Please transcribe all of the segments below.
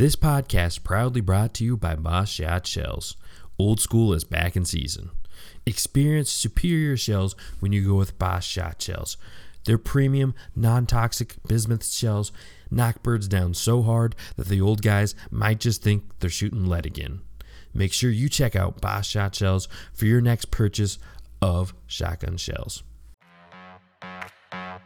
This podcast proudly brought to you by Boss Shot Shells. Old school is back in season. Experience superior shells when you go with Boss Shot Shells. Their premium, non toxic bismuth shells knock birds down so hard that the old guys might just think they're shooting lead again. Make sure you check out Boss Shot Shells for your next purchase of shotgun shells.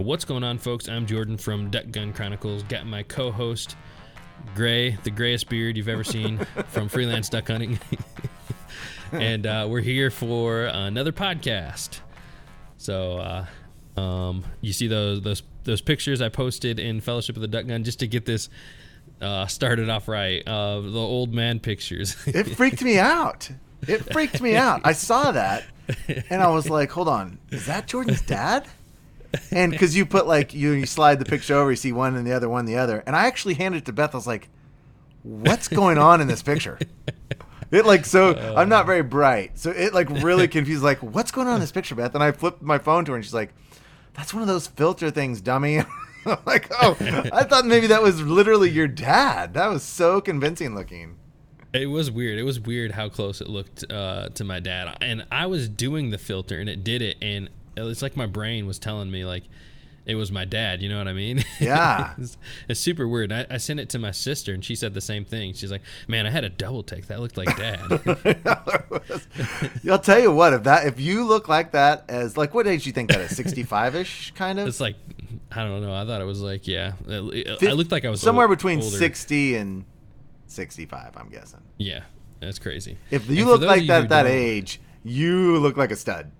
What's going on, folks? I'm Jordan from Duck Gun Chronicles. Got my co host, Gray, the grayest beard you've ever seen from freelance duck hunting. and uh, we're here for another podcast. So, uh, um, you see those those those pictures I posted in Fellowship of the Duck Gun just to get this uh, started off right. Uh, the old man pictures. it freaked me out. It freaked me out. I saw that, and I was like, "Hold on, is that Jordan's dad?" And because you put like you you slide the picture over, you see one and the other, one the other, and I actually handed it to Beth. I was like, "What's going on in this picture?" It like so I'm not very bright, so it like really confused. Like, what's going on in this picture, Beth? And I flipped my phone to her, and she's like, "That's one of those filter things, dummy." I'm like, oh, I thought maybe that was literally your dad. That was so convincing looking. It was weird. It was weird how close it looked uh, to my dad, and I was doing the filter, and it did it, and it's like my brain was telling me like it was my dad. You know what I mean? Yeah. it's, it's, super weird. I, I, sent it to my sister, and she said the same thing. She's like, "Man, I had a double take. That looked like dad." I'll tell you what. If that, if you look like that, as like what age do you think that is? Sixty-five ish, kind of. It's like I don't know. I thought it was like yeah. I looked like I was somewhere old, between older. sixty and sixty-five. I'm guessing. Yeah, that's crazy. If you and look like that at that age, you look like a stud.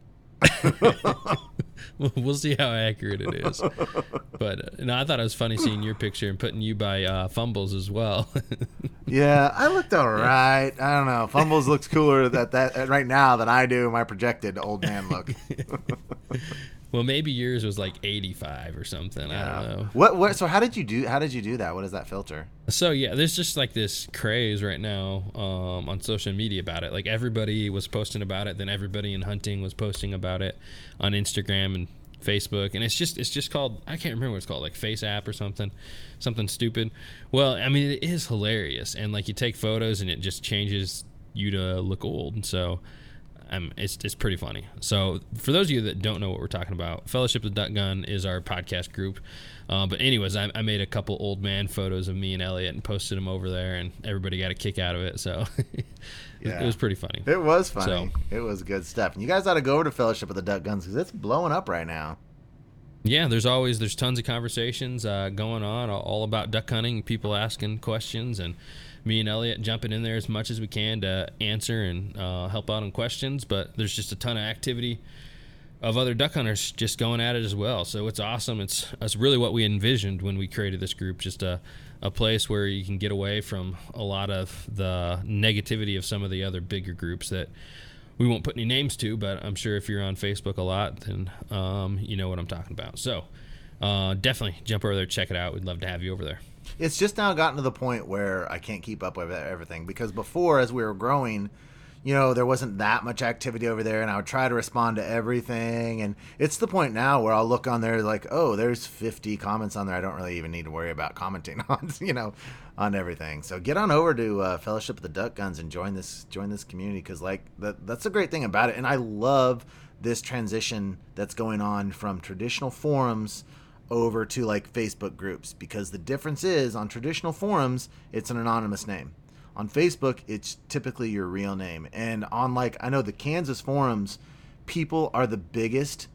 we'll see how accurate it is. But uh, no, I thought it was funny seeing your picture and putting you by uh, Fumbles as well. yeah, I looked all right. I don't know. Fumbles looks cooler that that right now than I do my projected old man look. Well, maybe yours was like 85 or something. Yeah. I don't know. What what so how did you do how did you do that? What is that filter? So yeah, there's just like this craze right now um, on social media about it. Like everybody was posting about it, then everybody in hunting was posting about it on Instagram and Facebook, and it's just it's just called I can't remember what it's called, like Face App or something, something stupid. Well, I mean it is hilarious, and like you take photos and it just changes you to look old, and so um, it's, it's pretty funny. So, for those of you that don't know what we're talking about, Fellowship of the Duck Gun is our podcast group. Uh, but, anyways, I, I, made a couple old man photos of me and Elliot and posted them over there, and everybody got a kick out of it. So, yeah. it was pretty funny. It was funny. So, it was good stuff. And you guys ought to go over to Fellowship of the Duck Guns because it's blowing up right now. Yeah, there's always there's tons of conversations uh, going on all about duck hunting, people asking questions, and me and Elliot jumping in there as much as we can to answer and uh, help out on questions. But there's just a ton of activity of other duck hunters just going at it as well. So it's awesome. It's that's really what we envisioned when we created this group. Just a a place where you can get away from a lot of the negativity of some of the other bigger groups that we won't put any names to, but I'm sure if you're on Facebook a lot, then um, you know what I'm talking about. So uh, definitely jump over there, check it out. We'd love to have you over there it's just now gotten to the point where I can't keep up with everything because before, as we were growing, you know, there wasn't that much activity over there, and I would try to respond to everything. And it's the point now where I'll look on there like, oh, there's 50 comments on there. I don't really even need to worry about commenting on, you know, on everything. So get on over to uh, Fellowship of the Duck Guns and join this join this community because like that that's the great thing about it. And I love this transition that's going on from traditional forums over to like Facebook groups because the difference is on traditional forums, it's an anonymous name. On Facebook, it's typically your real name. And on like, I know the Kansas forums, people are the biggest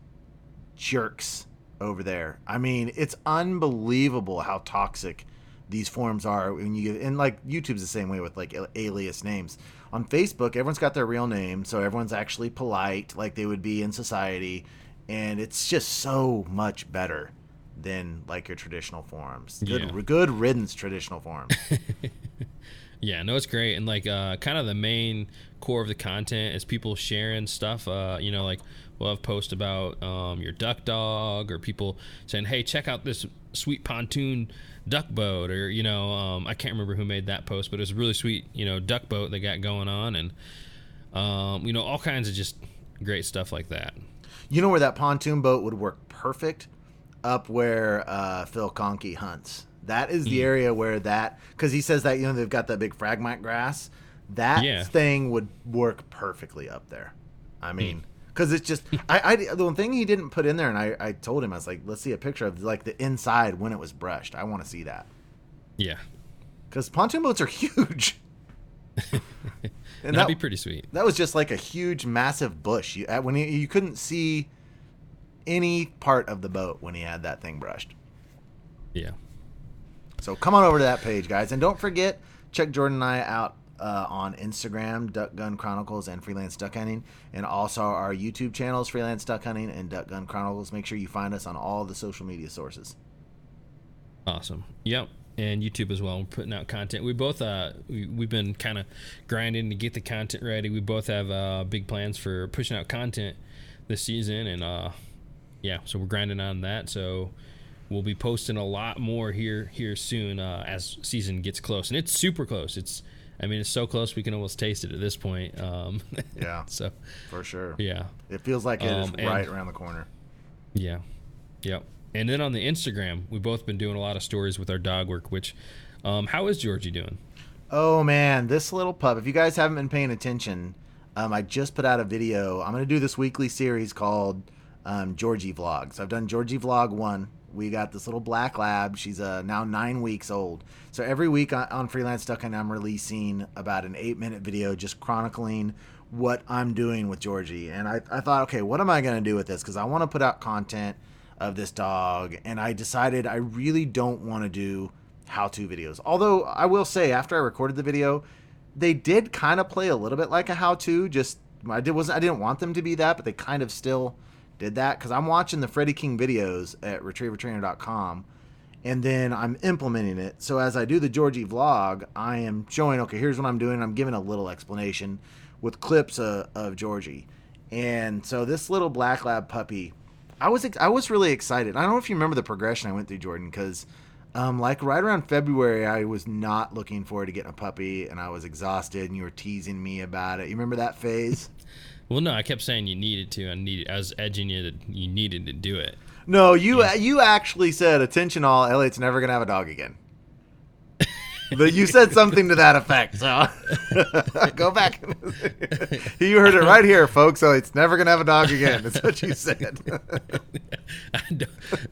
jerks over there. I mean, it's unbelievable how toxic these forums are when you and like YouTube's the same way with like alias names. On Facebook, everyone's got their real name, so everyone's actually polite like they would be in society, and it's just so much better than like your traditional forums. Good, yeah. good riddance traditional forums. Yeah, no, it's great, and like uh, kind of the main core of the content is people sharing stuff. Uh, you know, like we'll have posts about um, your duck dog, or people saying, "Hey, check out this sweet pontoon duck boat," or you know, um, I can't remember who made that post, but it was a really sweet, you know, duck boat they got going on, and um, you know, all kinds of just great stuff like that. You know where that pontoon boat would work perfect? Up where uh, Phil Conkey hunts. That is the mm. area where that because he says that you know they've got that big phragmite grass. That yeah. thing would work perfectly up there. I hmm. mean, because mm. it's just I, I the one thing he didn't put in there, and I I told him I was like, let's see a picture of like the inside when it was brushed. I want to see that. Yeah. Because pontoon boats are huge. and That'd that, be pretty sweet. That was just like a huge, massive bush. You when he, you couldn't see any part of the boat when he had that thing brushed. Yeah. So come on over to that page, guys, and don't forget check Jordan and I out uh, on Instagram, Duck Gun Chronicles and Freelance Duck Hunting, and also our YouTube channels, Freelance Duck Hunting and Duck Gun Chronicles. Make sure you find us on all the social media sources. Awesome. Yep. And YouTube as well. We're putting out content. We both uh we, we've been kind of grinding to get the content ready. We both have uh big plans for pushing out content this season, and uh yeah, so we're grinding on that. So we'll be posting a lot more here here soon uh, as season gets close, and it's super close. It's I mean, it's so close we can almost taste it at this point. Um, yeah. So for sure. Yeah. It feels like it um, is right around the corner. Yeah. Yep. And then on the Instagram, we've both been doing a lot of stories with our dog work. Which, um, how is Georgie doing? Oh man, this little pup. If you guys haven't been paying attention, um, I just put out a video. I'm gonna do this weekly series called um, Georgie So I've done Georgie Vlog one, we got this little black lab. She's uh, now nine weeks old. So every week on, on Freelance Duck and I'm releasing about an eight minute video just chronicling what I'm doing with Georgie. And I, I thought, okay, what am I going to do with this? Because I want to put out content of this dog. And I decided I really don't want to do how to videos. Although I will say, after I recorded the video, they did kind of play a little bit like a how to. Just I did wasn't I didn't want them to be that, but they kind of still did that because I'm watching the Freddie Kinney videos at retrievertrainer.com and then I'm implementing it. So as I do the Georgie vlog, I am showing, okay, here's what I'm doing. I'm giving a little explanation with clips of, of Georgie. And so this little black lab puppy, I was I was really excited. I don't know if you remember the progression I went through, Jordan, because um, like right around February, I was not looking forward to getting a puppy, and I was exhausted, and you were teasing me about it. You remember that phase? Well, no, I kept saying you needed to. I needed. I was edging you that you needed to do it. No, you yeah. you actually said, "Attention, all! Elliot's never gonna have a dog again." But you said something to that effect. So go back. you heard it right here, folks. So it's never gonna have a dog again. That's what you said.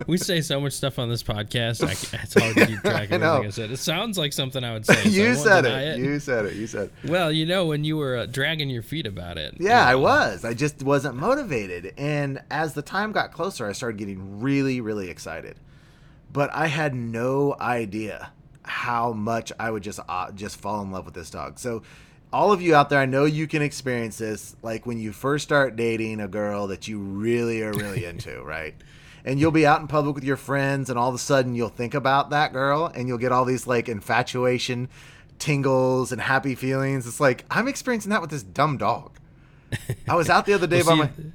we say so much stuff on this podcast. I, it's hard to keep track of everything I said. It sounds like something I would say. So you said it. it. You said it. You said. Well, you know when you were uh, dragging your feet about it. Yeah, I was. I just wasn't motivated, and as the time got closer, I started getting really, really excited. But I had no idea how much I would just uh, just fall in love with this dog. So all of you out there, I know you can experience this like when you first start dating a girl that you really are really into, right? And you'll be out in public with your friends and all of a sudden you'll think about that girl and you'll get all these like infatuation tingles and happy feelings. It's like I'm experiencing that with this dumb dog. I was out the other day well, by see, my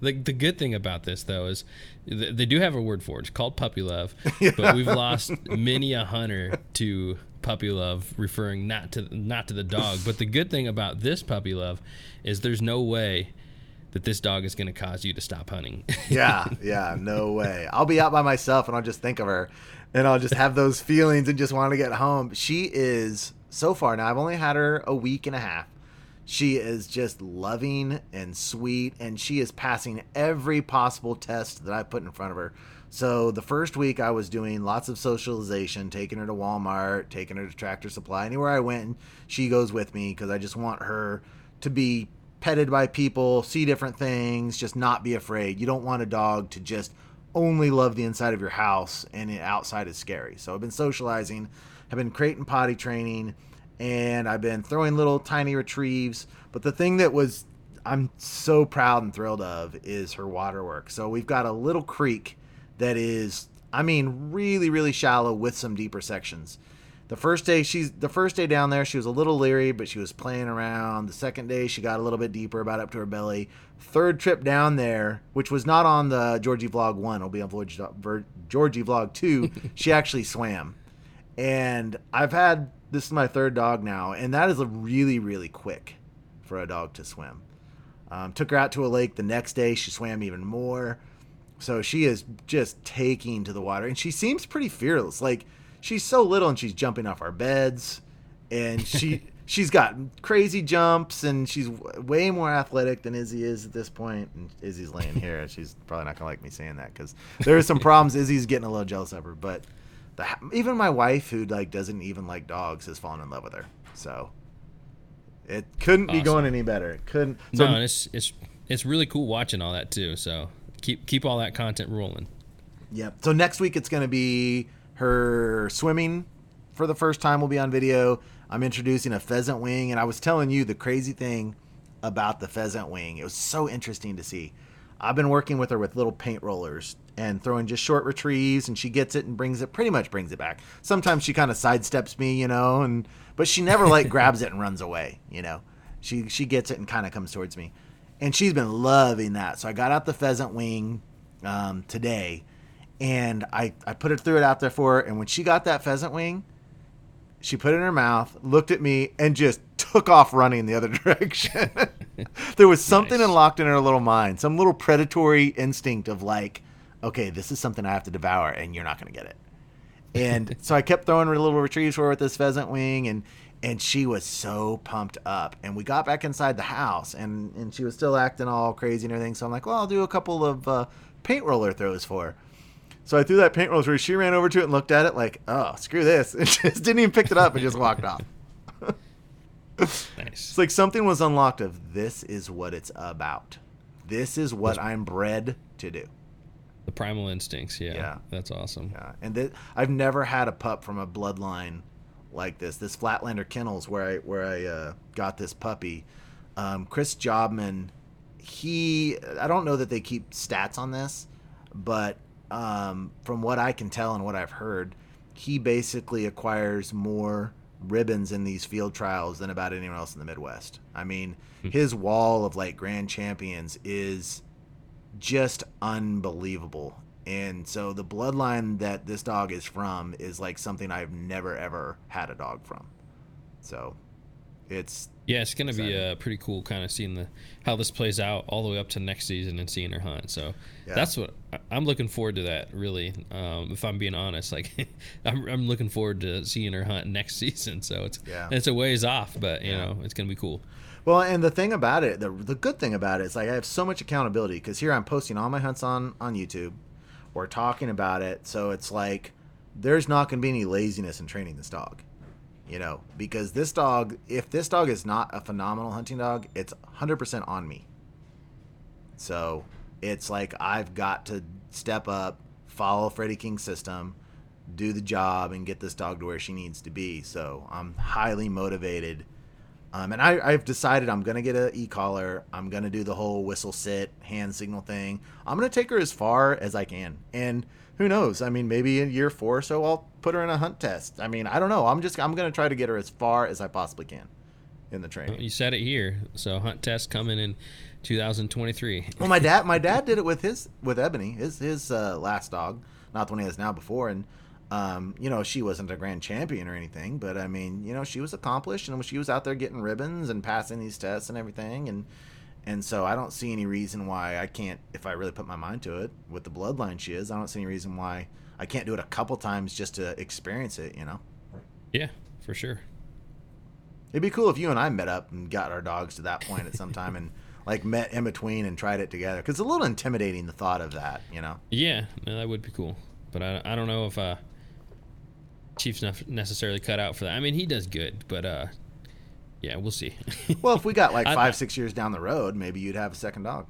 the, the good thing about this though is they do have a word for it. It's called puppy love, yeah. but we've lost many a hunter to puppy love, referring not to not to the dog. But the good thing about this puppy love is there's no way that this dog is going to cause you to stop hunting. yeah, yeah, no way. I'll be out by myself and I'll just think of her, and I'll just have those feelings and just want to get home. She is so far now. I've only had her a week and a half she is just loving and sweet, and she is passing every possible test that I put in front of her. So the first week I was doing lots of socialization, taking her to Walmart, taking her to Tractor Supply, anywhere I went, she goes with me because I just want her to be petted by people, see different things, just not be afraid. You don't want a dog to just only love the inside of your house and the outside is scary. So I've been socializing, I've been creating potty training and I've been throwing little tiny retrieves. But the thing that was I'm so proud and thrilled of is her water work. So we've got a little creek that is, I mean, really, really shallow with some deeper sections. the first day she's the first day down there she was a little leery but she was playing around the second day she got a little bit deeper about up to her belly third trip down there which was not on the georgie vlog 1 it'll be on Georgie, georgie vlog 2 she actually swam and i've had this is my third dog now and that is a really really quick for a dog to swim um, took her out to a lake the next day she swam even more so she is just taking to the water and she seems pretty fearless like she's so little and she's jumping off our beds and she she's got crazy jumps and she's way more athletic than Izzy is at this point. And Izzy's laying here. and She's probably not gonna like me saying that because there are some problems. Izzy's getting a little jealous of her, but the, even my wife, who like doesn't even like dogs, has fallen in love with her. So it couldn't awesome. be going any better. It couldn't. So, no, it's it's it's really cool watching all that too. So keep keep all that content rolling. Yep. So next week it's gonna be her swimming for the first time will be on video. I'm introducing a pheasant wing, and I was telling you the crazy thing about the pheasant wing. It was so interesting to see. I've been working with her with little paint rollers and throwing just short retrieves, and she gets it and brings it, pretty much brings it back. Sometimes she kind of sidesteps me, you know, and but she never like grabs it and runs away, you know. She she gets it and kind of comes towards me, and she's been loving that. So I got out the pheasant wing um, today, and I, I put it through it out there for her. And when she got that pheasant wing, she put it in her mouth, looked at me, and just took off running the other direction. There was something nice. unlocked in her little mind, some little predatory instinct of like, okay, this is something I have to devour, and you're not going to get it. And so I kept throwing her little retrieves for her with this pheasant wing, and and she was so pumped up. And we got back inside the house, and and she was still acting all crazy and everything. So I'm like, well, I'll do a couple of uh, paint roller throws for her. So I threw that paint roller through. She ran over to it and looked at it like, "Oh, screw this!" and just didn't even pick it up and just walked off. Nice. It's like something was unlocked of this is what it's about. This is what that's, I'm bred to do. The primal instincts, yeah. Yeah. That's awesome. Yeah. And th- I've never had a pup from a bloodline like this. This Flatlander Kennels where I where I uh, got this puppy. Um, Chris Jobman, he I don't know that they keep stats on this, but um, from what I can tell and what I've heard, he basically acquires more ribbons in these field trials than about anyone else in the Midwest. I mean, hmm. his wall of like grand champions is just unbelievable. And so the bloodline that this dog is from is like something I've never ever had a dog from. So it's yeah, it's gonna exciting. be uh, pretty cool, kind of seeing the how this plays out all the way up to next season and seeing her hunt. So yeah. that's what I'm looking forward to. That really, um, if I'm being honest, like I'm, I'm looking forward to seeing her hunt next season. So it's yeah. it's a ways off, but you yeah. know it's gonna be cool. Well, and the thing about it, the the good thing about it is like I have so much accountability because here I'm posting all my hunts on on YouTube. We're talking about it, so it's like there's not gonna be any laziness in training this dog you know, because this dog, if this dog is not a phenomenal hunting dog, it's 100% on me. So it's like I've got to step up, follow Freddie Kinney's system, do the job, and get this dog to where she needs to be. So I'm highly motivated. Um, and I, I've decided I'm going to get an e collar. I'm going to do the whole whistle sit, hand signal thing. I'm going to take her as far as I can. And who knows? I mean, maybe in year four or so, I'll put her in a hunt test. I mean, I don't know. I'm just I'm gonna try to get her as far as I possibly can in the training. You said it here. So hunt test coming in 2023. well, my dad my dad did it with his with Ebony, his his uh, last dog, not the one he has now before, and um, you know, she wasn't a grand champion or anything, but I mean, you know, she was accomplished and she was out there getting ribbons and passing these tests and everything, and and so I don't see any reason why I can't, if I really put my mind to it, with the bloodline she is, I don't see any reason why I can't do it a couple times just to experience it, you know? Yeah, for sure. It'd be cool if you and I met up and got our dogs to that point at some time and like met in between and tried it together. Because it's a little intimidating the thought of that, you know? Yeah, no, that would be cool. But I, I don't know if uh, Chief's not necessarily cut out for that. I mean, he does good, but uh, yeah, we'll see. well, if we got like five, I, six years down the road, maybe you'd have a second dog.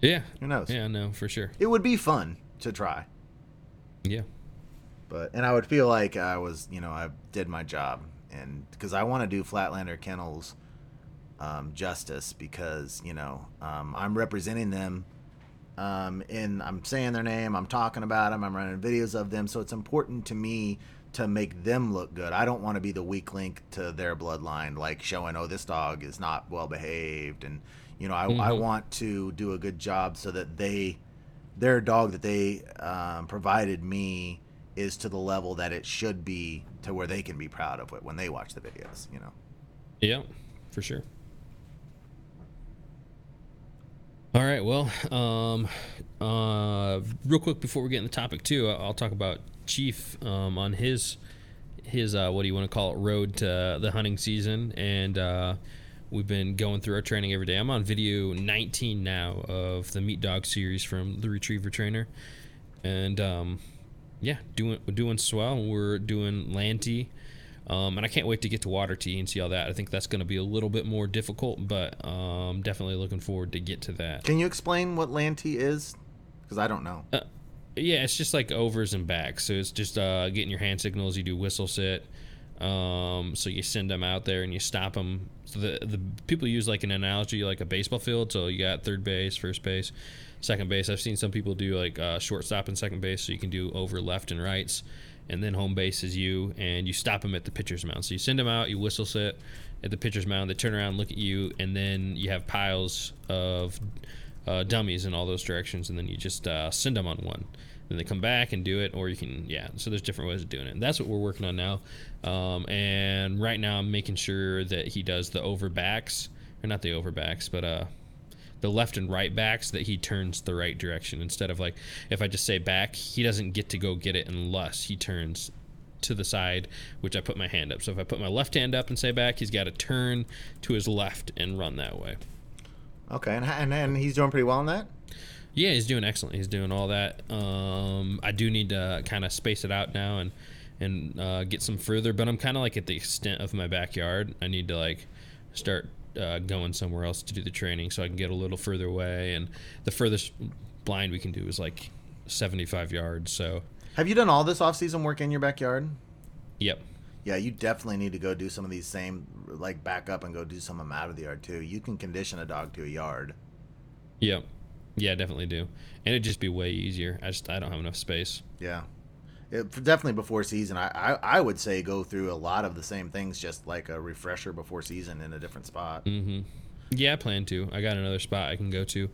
Yeah. Who knows? Yeah, no, for sure. It would be fun to try. Yeah. But and I would feel like I was, you know, I did my job, and because I want to do Flatlander Kennels um, justice, because you know um, I'm representing them, um, and I'm saying their name, I'm talking about them, I'm running videos of them, so it's important to me to make them look good. I don't want to be the weak link to their bloodline, like showing, oh, this dog is not well behaved, and you know, I, mm-hmm. I want to do a good job so that they, their dog that they um, provided me is to the level that it should be to where they can be proud of it when they watch the videos. You know. Yeah, for sure. All right. Well, um, uh, real quick before we get in the topic too, I'll talk about Chief um, on his his uh, what do you want to call it road to the hunting season, and uh, we've been going through our training every day. I'm on video 19 now of the Meat Dog series from the Retriever Trainer, and um, yeah, doing doing swell. We're doing land T um, and I can't wait to get to water T and see all that. I think that's going to be a little bit more difficult, but um, definitely looking forward to get to that. Can you explain what land T is? Because I don't know. Uh, yeah, it's just like overs and backs. So it's just uh, getting your hand signals. You do whistle sit. Um, so you send them out there and you stop them. So the the people use like an analogy, like a baseball field. So you got third base, first base, second base. I've seen some people do like uh, shortstop and second base, so you can do over left and rights and then home base is you, and you stop them at the pitcher's mound. So you send them out, you whistle sit at the pitcher's mound, they turn around, look at you, and then you have piles of uh, dummies in all those directions, and then you just uh, send them on one. Then they come back and do it, or you can, yeah. So there's different ways of doing it. And that's what we're working on now. Um, and right now, I'm making sure that he does the overbacks, or not the overbacks, but uh, the left and right backs that he turns the right direction instead of like if I just say back, he doesn't get to go get it unless he turns to the side, which I put my hand up. So if I put my left hand up and say back, he's got to turn to his left and run that way. Okay, and and, and he's doing pretty well on that. Yeah, he's doing excellent. He's doing all that. Um, I do need to kind of space it out now and and uh, get some further, but I'm kind of like at the extent of my backyard. I need to like start uh, going somewhere else to do the training so I can get a little further away. And the furthest blind we can do is like 75 yards. So, have you done all this off-season work in your backyard? Yep. Yeah, you definitely need to go do some of these same, like back up and go do some of them out of the yard too. You can condition a dog to a yard. Yep. Yeah, definitely do. And it'd just be way easier. I just I don't have enough space. Yeah it, definitely before season. I, I, I would say go through a lot of the same things, just like a refresher before season in a different spot. Mm-hmm. Yeah, I plan to. I got another spot I can go to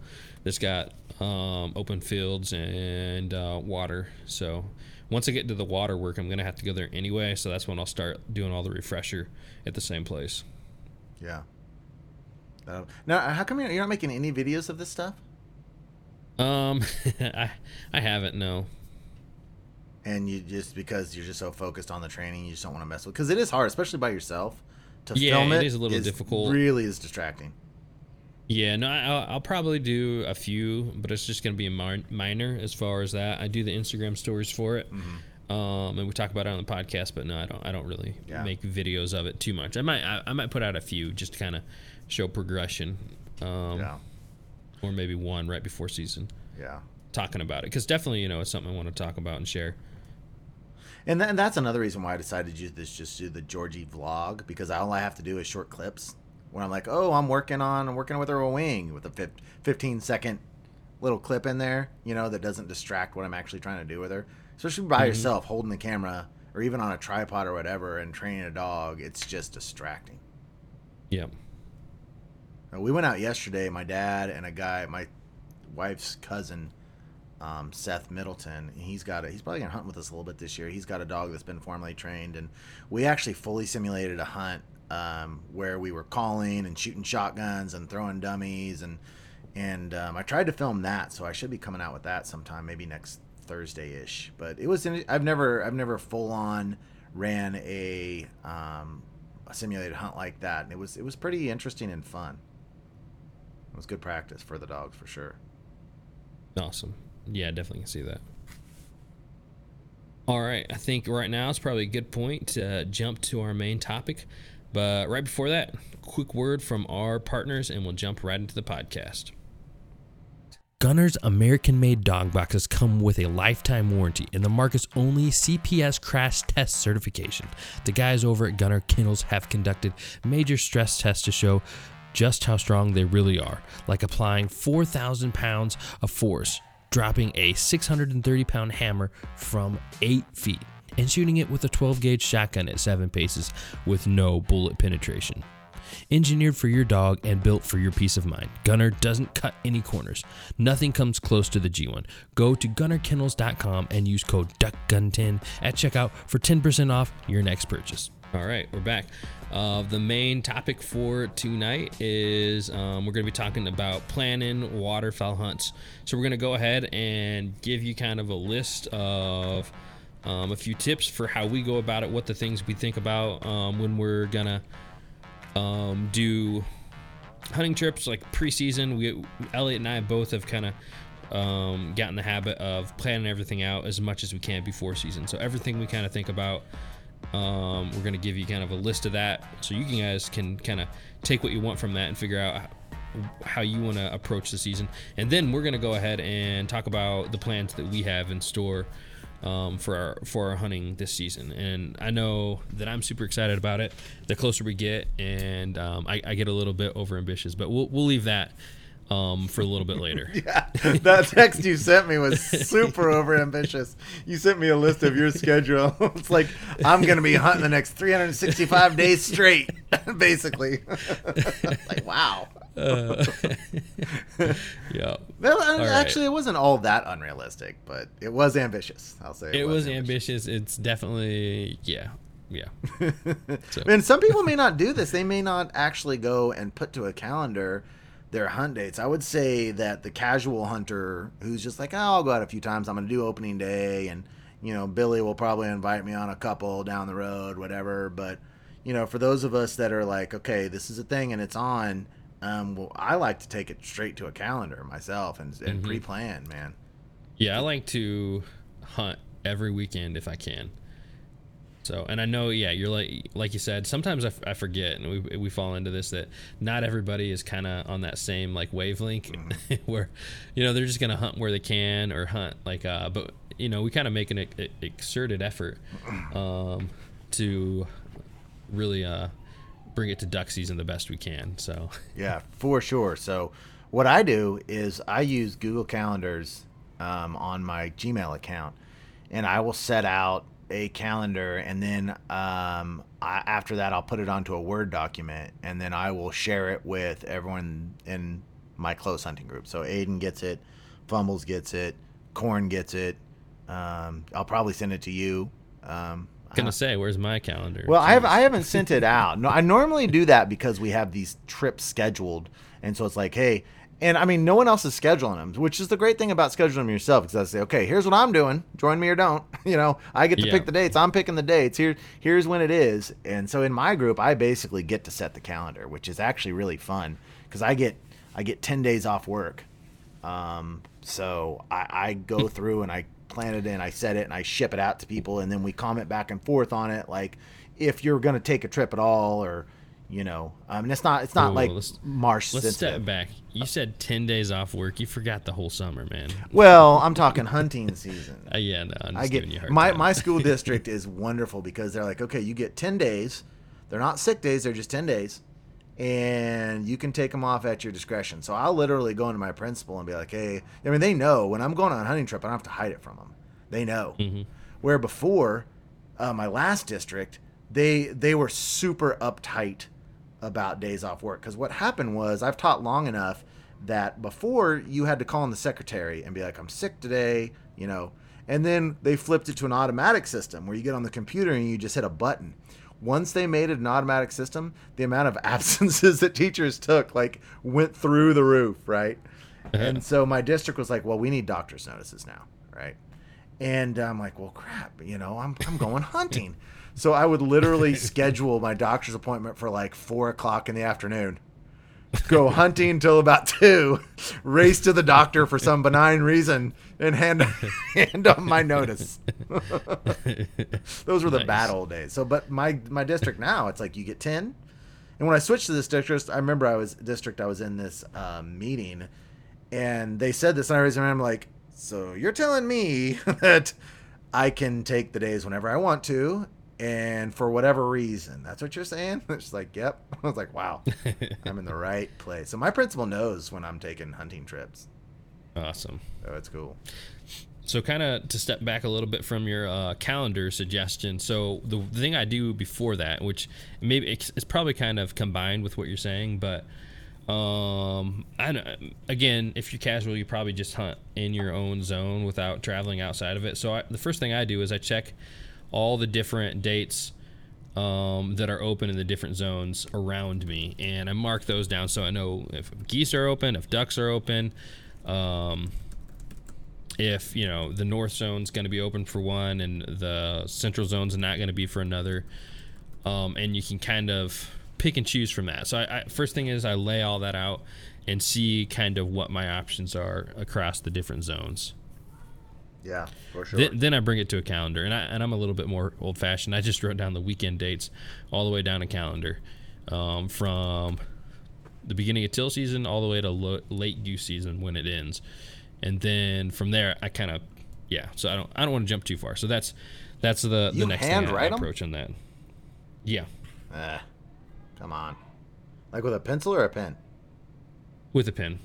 that's got um, open fields and uh, water. So once I get to the water work, I'm gonna have to go there anyway. So that's when I'll start doing all the refresher at the same place. Yeah. Uh, now, how come you're not making any videos of this stuff? Um, I I haven't no and you just because you're just so focused on the training, you just don't want to mess with because it is hard, especially by yourself. To yeah, film it, it is a little is difficult. Really is distracting. Yeah, no, I'll, I'll, probably do a few, but it's just going to be a minor as far as that. I do the Instagram stories for it, mm-hmm. um, and we talk about it on the podcast. But no, I don't. I don't really yeah. make videos of it too much. I might. I, I might put out a few just to kind of show progression. Um, yeah. Or maybe one right before season. Yeah. Talking about it because definitely you know it's something I want to talk about and share. And then that's another reason why I decided to use this just do the Georgie vlog because all I have to do is short clips where I'm like, oh, I'm working on, I'm working with her a wing with a 15 second little clip in there, you know, that doesn't distract what I'm actually trying to do with her. Especially by mm-hmm. yourself, holding the camera or even on a tripod or whatever and training a dog, it's just distracting. Yep. We went out yesterday, my dad and a guy, my wife's cousin um, Seth Middleton. He's got a, he's probably gonna hunt with us a little bit this year. He's got a dog that's been formally trained, and we actually fully simulated a hunt um, where we were calling and shooting shotguns and throwing dummies, and and um, I tried to film that, so I should be coming out with that sometime, maybe next Thursday ish. But it was I've never I've never full on ran a, um, a simulated hunt like that, and it was it was pretty interesting and fun. It was good practice for the dogs for sure. Awesome. Yeah, definitely can see that. All right, I think right now it's probably a good point to uh, jump to our main topic. But right before that, quick word from our partners, and we'll jump right into the podcast. Gunner's American made dog boxes come with a lifetime warranty and the market's only CPS crash test certification. The guys over at Gunner Kennels have conducted major stress tests to show just how strong they really are, like applying 4,000 pounds of force dropping a 630 pound hammer from 8 feet. and shooting it with a 12 gauge shotgun at 7 paces with no bullet penetration. Engineered for your dog and built for your peace of mind, Gunner doesn't cut any corners. Nothing comes close to the G1. Go to gunnerkennels.com and use code DUCKGUN10 at checkout for 10% off your next purchase. All right, we're back. Uh, the main topic for tonight is um, we're going to be talking about planning waterfowl hunts. So we're going to go ahead and give you kind of a list of um, a few tips for how we go about it, what the things we think about um, when we're gonna um, do hunting trips like preseason. We Elliot and I both have kind of um, gotten the habit of planning everything out as much as we can before season. So everything we kind of think about, um, we're gonna give you kind of a list of that, so you guys can kind of take what you want from that and figure out how you want to approach the season. And then we're gonna go ahead and talk about the plans that we have in store. Um, for our for our hunting this season, and I know that I'm super excited about it. The closer we get, and um, I, I, get a little bit over ambitious, but we'll we'll leave that um, for a little bit later. yeah, that text you sent me was super over ambitious. You sent me a list of your schedule. it's like I'm going to be hunting the next 365 days straight, basically. like wow. Uh, yeah. Well, actually, right. it wasn't all that unrealistic, but it was ambitious. I'll say it, it was, was ambitious. ambitious. It's definitely yeah, yeah. so. And some people may not do this. They may not actually go and put to a calendar their hunt dates. I would say that the casual hunter who's just like, oh, I'll go out a few times. I'm going to do opening day, and you know, Billy will probably invite me on a couple down the road, whatever. But you know, for those of us that are like, okay, this is a thing and it's on. Um, well, I like to take it straight to a calendar myself and, and mm-hmm. pre-plan, man. Yeah, I like to hunt every weekend if I can. So, and I know, yeah, you're like, like you said, sometimes I, f- I forget and we, we fall into this that not everybody is kind of on that same like wavelength mm. where, you know, they're just going to hunt where they can or hunt like, uh, but you know, we kind of make an e- exerted effort, um, to really, uh, bring it to duck season the best we can. So, yeah, for sure. So what I do is I use Google calendars, um, on my Gmail account and I will set out a calendar, and then um, I, after that, I'll put it onto a Word document, and then I will share it with everyone in my close hunting group. So Aiden gets it, Fumbles gets it, Corn gets it. Um, I'll probably send it to you. Um, gonna say, where's my calendar? Well, I have I haven't sent it out. No, I normally do that because we have these trips scheduled, and so it's like, hey, and I mean, no one else is scheduling them, which is the great thing about scheduling them yourself. Because I say, okay, here's what I'm doing. Join me or don't. You know, I get to yeah. pick the dates. I'm picking the dates. Here, here's when it is. And so in my group, I basically get to set the calendar, which is actually really fun because I get I get ten days off work. Um, so I, I go through and I plan it in, I set it, and I ship it out to people, and then we comment back and forth on it, like if you're going to take a trip at all or you know i mean it's not it's not Ooh, like let's, marsh let's step back you said 10 days off work. You forgot the whole summer man. Well i'm talking hunting season. Uh, yeah no i'm just I get, giving you my, time. my school district is wonderful because they're like okay you get 10 days. They're not sick days they're just 10 days. And you can take them off at your discretion. So i'll literally go into my principal and be like hey i mean they know when i'm going on a hunting trip i don't have to hide it from them they know. Mm-hmm. where before uh, my last district they they were super uptight about days off work because what happened was I've taught long enough that before you had to call in the secretary and be like, I'm sick today, you know, and then they flipped it to an automatic system where you get on the computer and you just hit a button. Once they made it an automatic system, the amount of absences that teachers took like went through the roof, right? Uh-huh. and so my district was like, well, we need doctor's notices now, right? And I'm like, well, crap, you know, I'm, I'm going hunting. So I would literally schedule my doctor's appointment for like four o'clock in the afternoon. Go hunting until about two, race to the doctor for some benign reason, and hand hand on my notice. Those were the nice. bad old days. So, but my my district now, it's like you get ten, and when I switched to this district, I remember I was district I was in this um, meeting, and they said this, and I was remember like, so you're telling me that I can take the days whenever I want to, and for whatever reason, that's what you're saying. It's like, yep. I was like, wow, I'm in the right place. So my principal knows when I'm taking hunting trips. Awesome. So it's cool. So, kind of to step back a little bit from your uh, calendar suggestion. So, the, the thing I do before that, which maybe it's, it's probably kind of combined with what you're saying, but um, I again, if you're casual, you probably just hunt in your own zone without traveling outside of it. So, I, the first thing I do is I check all the different dates um, that are open in the different zones around me, and I mark those down so I know if geese are open, if ducks are open. Um, if you know the north zone's going to be open for one and the central zone's not going to be for another um, and you can kind of pick and choose from that. So I, I, first thing is i lay all that out and see kind of what my options are across the different zones. Yeah for sure. Th- then i bring it to a calendar and, I, and i'm a little bit more old fashioned i just wrote down the weekend dates all the way down a calendar um, from the beginning of till season all the way to lo- late goose season when it ends. And then from there I kind of yeah. So I don't I don't want to jump too far. So that's that's the You the next thing I, I approach on that. Yeah, Eh, come on. Like with a pencil or a pen? with a pen.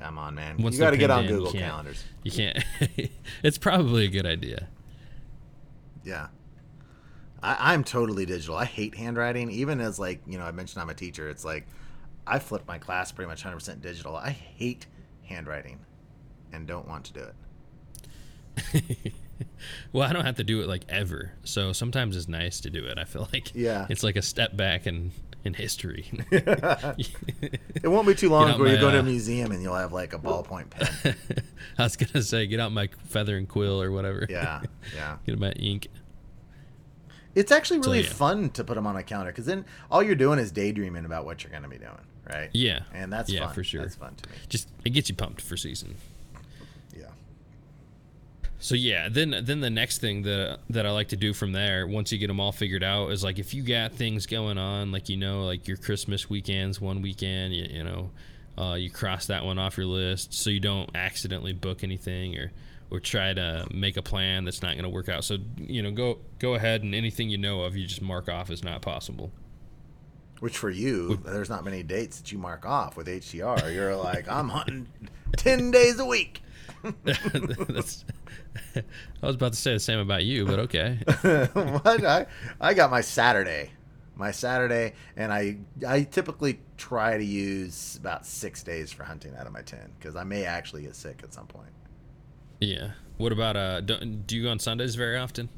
Come on, man. Once you got to get on in, Google can't- calendars. You can't. it's probably a good idea. Yeah. I, I'm totally digital. I hate handwriting. Even as like, you know, I mentioned I'm a teacher. It's like I flip my class pretty much 100% digital. I hate handwriting and don't want to do it. Well, I don't have to do it like ever. So sometimes it's nice to do it. I feel like Yeah. it's like a step back in in history. It won't be too long before you go to a uh, museum and you'll have like a ballpoint pen. I was gonna say, get out my feather and quill or whatever. Yeah, yeah. Get my ink. It's actually really yeah. fun to put them on a counter because then all you're doing is daydreaming about what you're going to be doing, right? Yeah. And that's Yeah, fun. for sure. That's fun to me. Just it gets you pumped for season. So yeah, then then the next thing that that I like to do from there, once you get them all figured out, is like if you got things going on, like you know, like your Christmas weekends, one weekend, you, you know, uh, you cross that one off your list, so you don't accidentally book anything or or try to make a plan that's not going to work out. So you know, go go ahead and anything you know of, you just mark off as not possible. Which for you, there's not many dates that you mark off with HTR. You're like, I'm hunting 10 days a week. I was about to say the same about you, but okay. what? I, I got my Saturday. My Saturday, and I I typically try to use about six days for hunting out of my 10 because I may actually get sick at some point. Yeah. What about uh? Do, do you go on Sundays very often?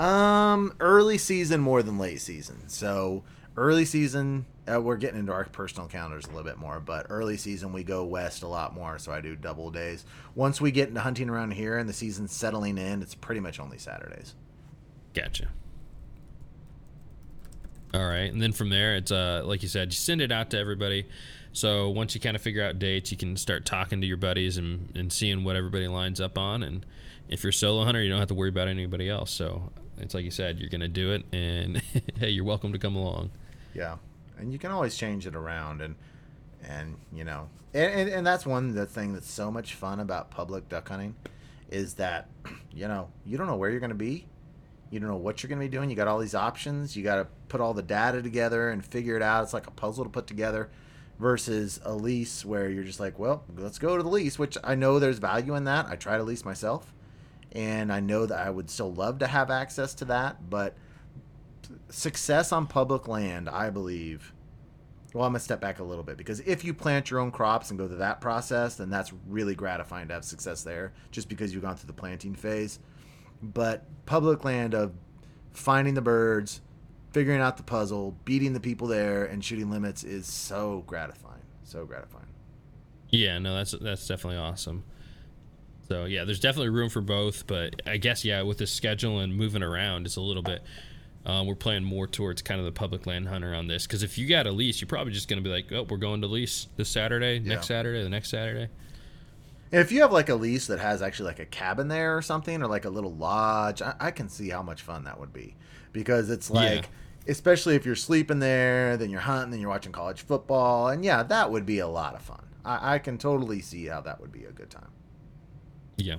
Um, early season more than late season. So early season, uh, we're getting into our personal calendars a little bit more, but early season we go west a lot more. So I do double days. Once we get into hunting around here and the season's settling in, it's pretty much only Saturdays. Gotcha. All right, and then from there, it's uh, like you said, you send it out to everybody. So once you kind of figure out dates, you can start talking to your buddies and, and seeing what everybody lines up on. And if you're a solo hunter, you don't have to worry about anybody else. So it's like you said, you're gonna do it, and hey, you're welcome to come along. Yeah, and you can always change it around, and and you know, and, and, and that's one the thing that's so much fun about public duck hunting, is that you know you don't know where you're going to be, you don't know what you're going to be doing. You got all these options. You got to put all the data together and figure it out. It's like a puzzle to put together, versus a lease where you're just like, well, let's go to the lease, which I know there's value in that. I try to lease myself, and I know that I would still love to have access to that, but success on public land, I believe. Well, I'm gonna step back a little bit because if you plant your own crops and go through that process, then that's really gratifying to have success there, just because you've gone through the planting phase. But public land of finding the birds, figuring out the puzzle, beating the people there, and shooting limits is so gratifying. So gratifying. Yeah, no, that's that's definitely awesome. So yeah, there's definitely room for both, but I guess yeah, with the schedule and moving around, it's a little bit. Uh, we're playing more towards kind of the public land hunter on this because if you got a lease, you're probably just going to be like, oh, we're going to lease this Saturday, next Yeah. Saturday, the next Saturday. And if you have like a lease that has actually like a cabin there or something, or like a little lodge, I, I can see how much fun that would be, because it's like, Yeah. especially if you're sleeping there, then you're hunting, then you're watching college football, and yeah, that would be a lot of fun. I, I can totally see how that would be a good time. Yeah.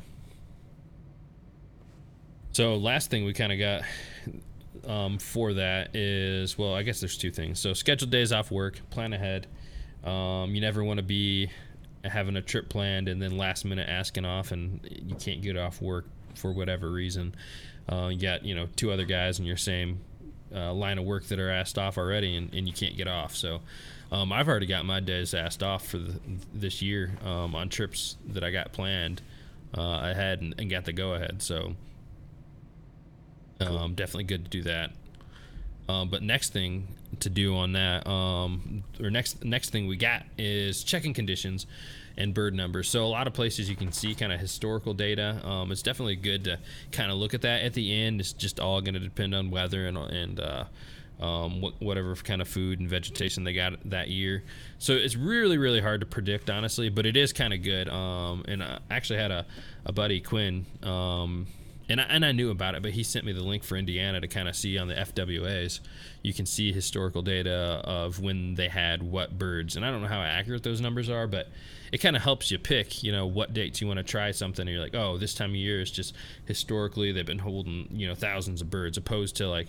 So last thing we kind of got um, for that is well, I guess there's two things. So scheduled days off work, plan ahead. Um, you never want to be having a trip planned and then last minute asking off and you can't get off work for whatever reason. Uh, you got you know two other guys in your same uh, line of work that are asked off already and, and you can't get off. So um, I've already got my days asked off for the, this year um, on trips that I got planned uh, ahead and, and, got the go ahead. So um, definitely good to do that. Um, but next thing to do on that, um, or next next thing we got is checking conditions and bird numbers. So a lot of places you can see kind of historical data. Um, it's definitely good to kind of look at that at the end. It's just all going to depend on weather and and uh, um, whatever kind of food and vegetation they got that year. So it's really really hard to predict honestly, but it is kind of good. Um, and I actually had a, a buddy Quinn um, and I, and I knew about it, but he sent me the link for Indiana to kind of see on the FWAs. You can see historical data of when they had what birds, and I don't know how accurate those numbers are, but it kind of helps you pick, you know, what dates you want to try something. And you're like, oh, this time of year is just historically they've been holding, you know, thousands of birds, opposed to like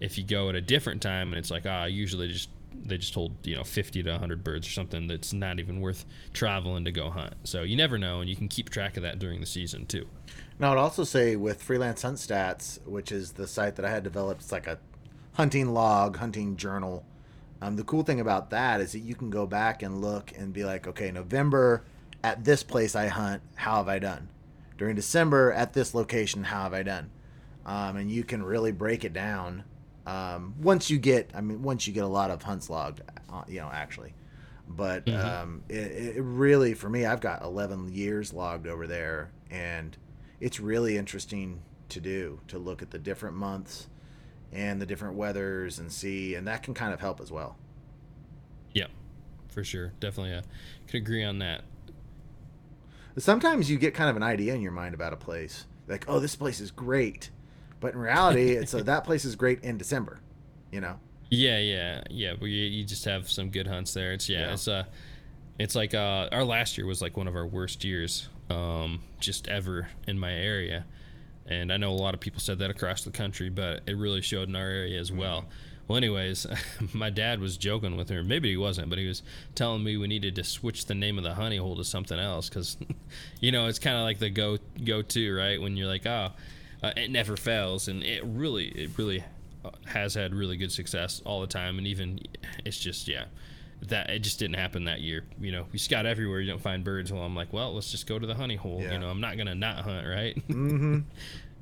if you go at a different time and it's like, ah, usually just they just hold you know 50 to 100 birds or something that's not even worth traveling to go hunt so you never know and you can keep track of that during the season too now, I'd also say with Freelance Hunt Stats, which is the site that I had developed, it's like a hunting log, hunting journal. Um, the cool thing about that is that you can go back and look and be like, okay, November at this place I hunt, how have I done? During December at this location, how have I done? Um, and you can really break it down um, once you get, I mean, once you get a lot of hunts logged, uh, you know, actually. But mm-hmm. Um, it, it really, for me, I've got 11 years logged over there, and it's really interesting to do to look at the different months and the different weathers and see and that can kind of help as well. Yep for sure. Definitely uh, could agree on that. Sometimes you get kind of an idea in your mind about a place like oh this place is great. But in reality it's a, that place is great in december you know? Yeah yeah yeah. But you, you just have some good hunts there. It's yeah, yeah. it's uh it's like uh our last year was like one of our worst years um, just ever in my area. And I know a lot of people said that across the country, but it really showed in our area as well. Well, anyways, my dad was joking with her. Maybe he wasn't, but he was telling me we needed to switch the name of the honey hole to something else because, you know, it's kind of like the go go to right when you're like, oh, uh, it never fails, and it really, it really uh, has had really good success all the time, and even it's just yeah, that it just didn't happen that year. You know, you scout everywhere, you don't find birds. Well, I'm like, well, let's just go to the honey hole. Yeah. You know, I'm not gonna not hunt, right? Mm-hmm.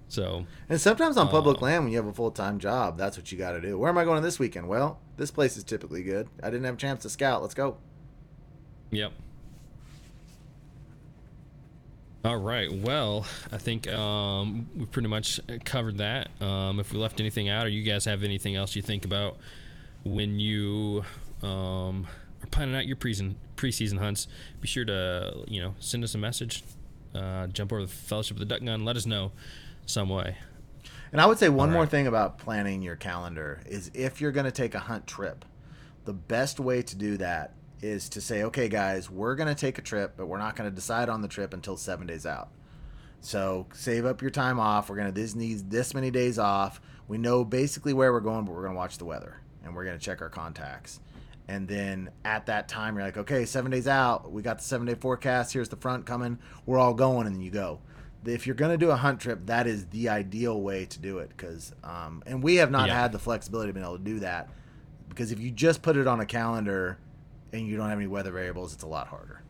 so. And sometimes on public uh, land, when you have a full time job, that's what you got to do. Where am I going this weekend? Well, this place is typically good. I didn't have a chance to scout. Let's go. Yep. All right. Well, I think um, we pretty much covered that. Um, if we left anything out, or you guys have anything else you think about when you um, are planning out your preseason preseason hunts, be sure to you know send us a message, uh, jump over the Fellowship of the Duck Gun, let us know some way. And I would say one more thing about planning your calendar is if you're going to take a hunt trip, the best way to do that is to say, okay, guys, we're going to take a trip, but we're not going to decide on the trip until seven days out. So save up your time off. We're going to this needs this many days off. We know basically where we're going, but we're going to watch the weather and we're going to check our contacts and then at that time you're like okay seven days out. We got the seven day forecast. Here's the front coming. We're all going and then you go. If you're going to do a hunt trip that is the ideal way to do it because um, and we have not yeah. had the flexibility to be able to do that. Because if you just put it on a calendar and you don't have any weather variables it's a lot harder.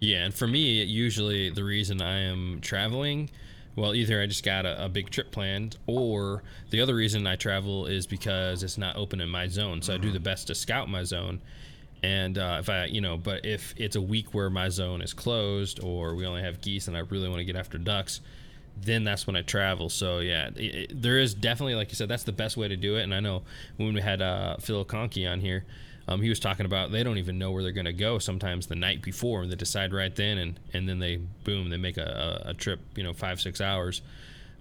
Yeah and for me usually the reason i am traveling well, either I just got a, a, big trip planned, or the other reason I travel is because it's not open in my zone. So mm-hmm. I do the mm-hmm. best to scout my zone. And uh, if I, you know, but if it's a week where my zone is closed, or we only have geese, and I really want to get after ducks, then that's when I travel. So yeah, it, it, there is definitely, like you said, that's the best way to do it. And I know when we had uh, Phil Conkey on here, um, he was talking about they don't even know where they're going to go sometimes the night before and they decide right then and, and then they boom they make a, a, a trip you know five six hours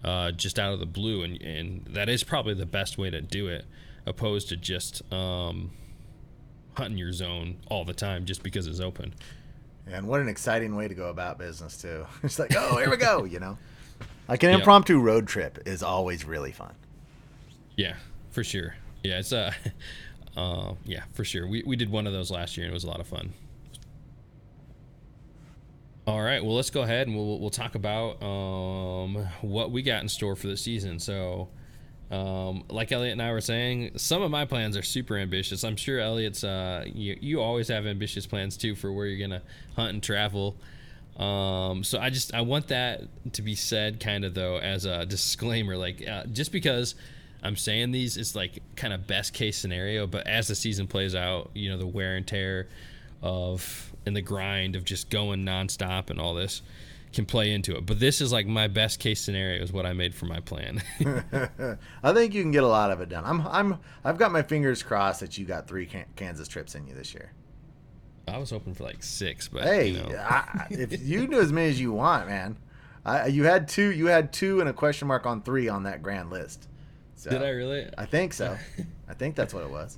uh, just out of the blue and, and that is probably the best way to do it opposed to just um, hunting your zone all the time just because it's open. And what an exciting way to go about business too. It's like oh here we go you know? Like an impromptu road trip is always really fun. Yeah for sure. Yeah it's uh uh, yeah, for sure. We, we did one of those last year and it was a lot of fun. All right, well, let's go ahead and we'll we'll talk about um, what we got in store for the season. So, um, like Elliot and I were saying, some of my plans are super ambitious. I'm sure Elliot's. Uh, you you always have ambitious plans too for where you're gonna hunt and travel. Um, so I just I want that to be said, kind of though, as a disclaimer. Like uh, just because I'm saying these, is like kind of best case scenario. But as the season plays out, you know, the wear and tear of and the grind of just going nonstop and all this can play into it. But this is like my best case scenario is what I made for my plan. I think you can get a lot of it done. I'm I'm I've got my fingers crossed that you got three Kansas trips in you this year. I was hoping for like six, but hey, you know. I, if you do as many as you want, man, I, you had two. You had two and a question mark on three on that grand list. So, Did I really? I think so. I think that's what it was.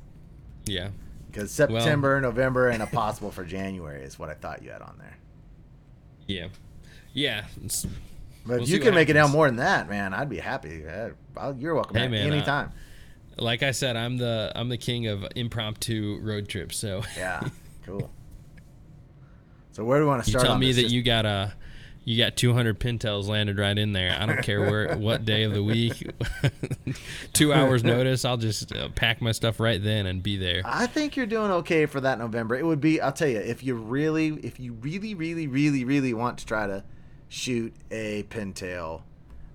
Yeah. Because September, well, November, and a possible for January is what I thought you had on there. Yeah. Yeah. But we'll you can make it down more than that, man, I'd be happy. You're welcome hey, man, anytime. Uh, like I said, I'm the I'm the king of impromptu road trips. So yeah, cool. So where do we want to start? You tell me this? that Just... you got a you got 200 pintails landed right in there. I don't care where what day of the week. Two hours notice, I'll just uh, pack my stuff right then and be there. I think you're doing okay for that November. It would be I'll tell you if you really if you really really really really want to try to shoot a pintail,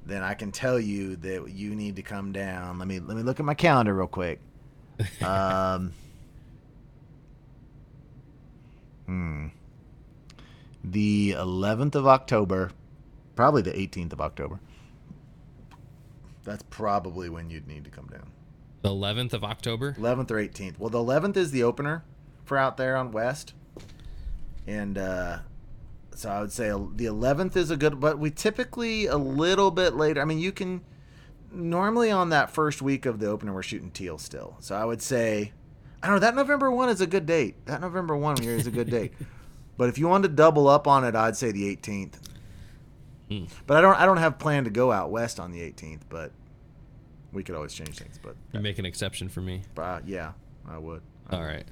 then I can tell you that you need to come down. Let me let me look at my calendar real quick. Um Hmm the 11th of October, probably the 18th of October. That's probably when you'd need to come down. The 11th of October? 11th or 18th. Well, the 11th is the opener for out there on West. And uh, so I would say the 11th is a good, but we typically a little bit later. I mean, you can normally on that first week of the opener, we're shooting teal still. So I would say, I don't know, that November 1 is a good date. That November 1 here is a good date. But if you want to double up on it, I'd say the 18th. Hmm. But I don't I don't have plan to go out west on the 18th, but we could always change things. But you make an exception for me. Uh, yeah, I would. I All would. right.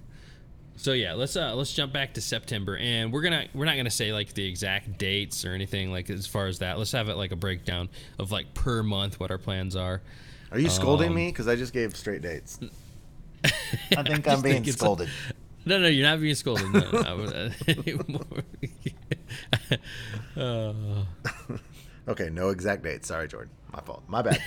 So yeah, let's uh let's jump back to September, and we're gonna we're not gonna say like the exact dates or anything like as far as that. Let's have it like a breakdown of like per month what our plans are. Are you scolding um, me? Because I just gave straight dates. I think I'm being think scolded. No, no, you're not being scolded. No, uh, okay, no exact date. Sorry, Jordan. My fault. My bad.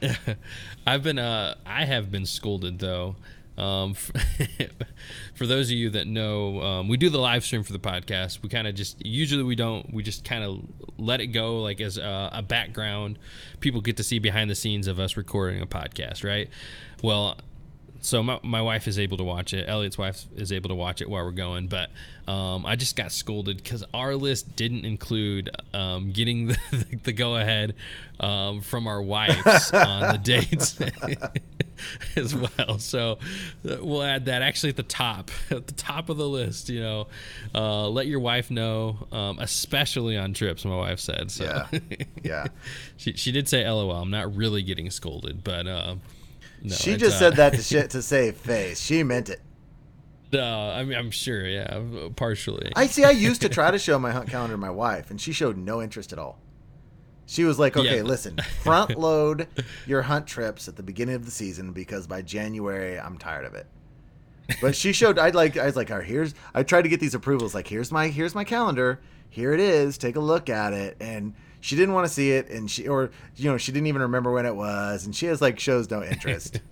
I've been uh I have been scolded though. Um, for those of you that know, um, we do the live stream for the podcast. We kind of just usually we don't we just kind of let it go like as a, a, background. People get to see behind the scenes of us recording a podcast, right? Well, so my, my wife is able to watch it. Elliot's wife is able to watch it while we're going. But um, I just got scolded because our list didn't include um, getting the, the go ahead um, from our wives on the dates as well. So uh, we'll add that actually at the top, at the top of the list. You know, uh, let your wife know, um, especially on trips. My wife said so. Yeah, yeah. she she did say, "LOL." I'm not really getting scolded, but. Uh, no, she just uh, said that to shit to save face. She meant it. No, I mean I'm sure, yeah, partially. I see. I used to try to show my hunt calendar to my wife, and she showed no interest at all. She was like, "Okay, yeah. listen, front load your hunt trips at the beginning of the season because by January I'm tired of it." But she showed. I'd like. I was like, "All right, here's." I tried to get these approvals. Like, here's my here's my calendar. Here it is. Take a look at it. And she didn't want to see it, and she or you know she didn't even remember when it was, and she has like shows no interest.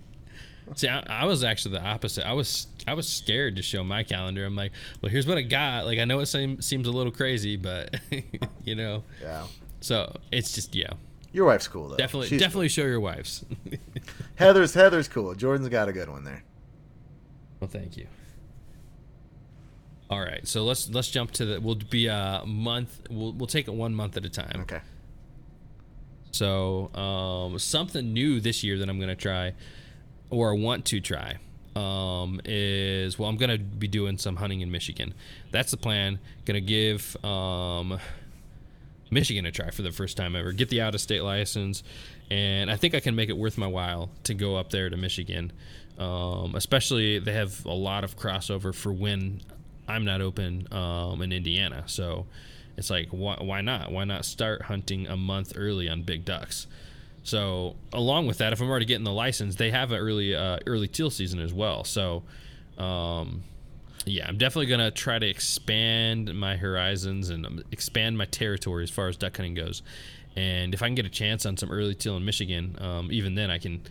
See, I, I, was actually the opposite. I was I was scared to show my calendar. I'm like, well, here's what I got. Like, I know it seems seems a little crazy, but you know. Yeah. So it's just yeah. Your wife's cool though. Definitely, She's definitely cool. show your wives. Heather's Heather's cool. Jordan's got a good one there. Well, thank you. All right, so let's let's jump to the. We'll be a month. We'll we'll take it one month at a time. Okay. So um, something new this year that I'm gonna try, or want to try, um, is well I'm gonna be doing some hunting in Michigan. That's the plan. Gonna give um, Michigan a try for the first time ever. Get the out of state license, and I think I can make it worth my while to go up there to Michigan. Um, especially they have a lot of crossover for when I'm not open um, in Indiana. So it's like, why, why not? Why not start hunting a month early on big ducks? So along with that, if I'm already getting the license, they have an early uh, early teal season as well. So um, yeah, I'm definitely gonna try to expand my horizons and um, expand my territory as far as duck hunting goes. And if I can get a chance on some early teal in Michigan, um, even then I can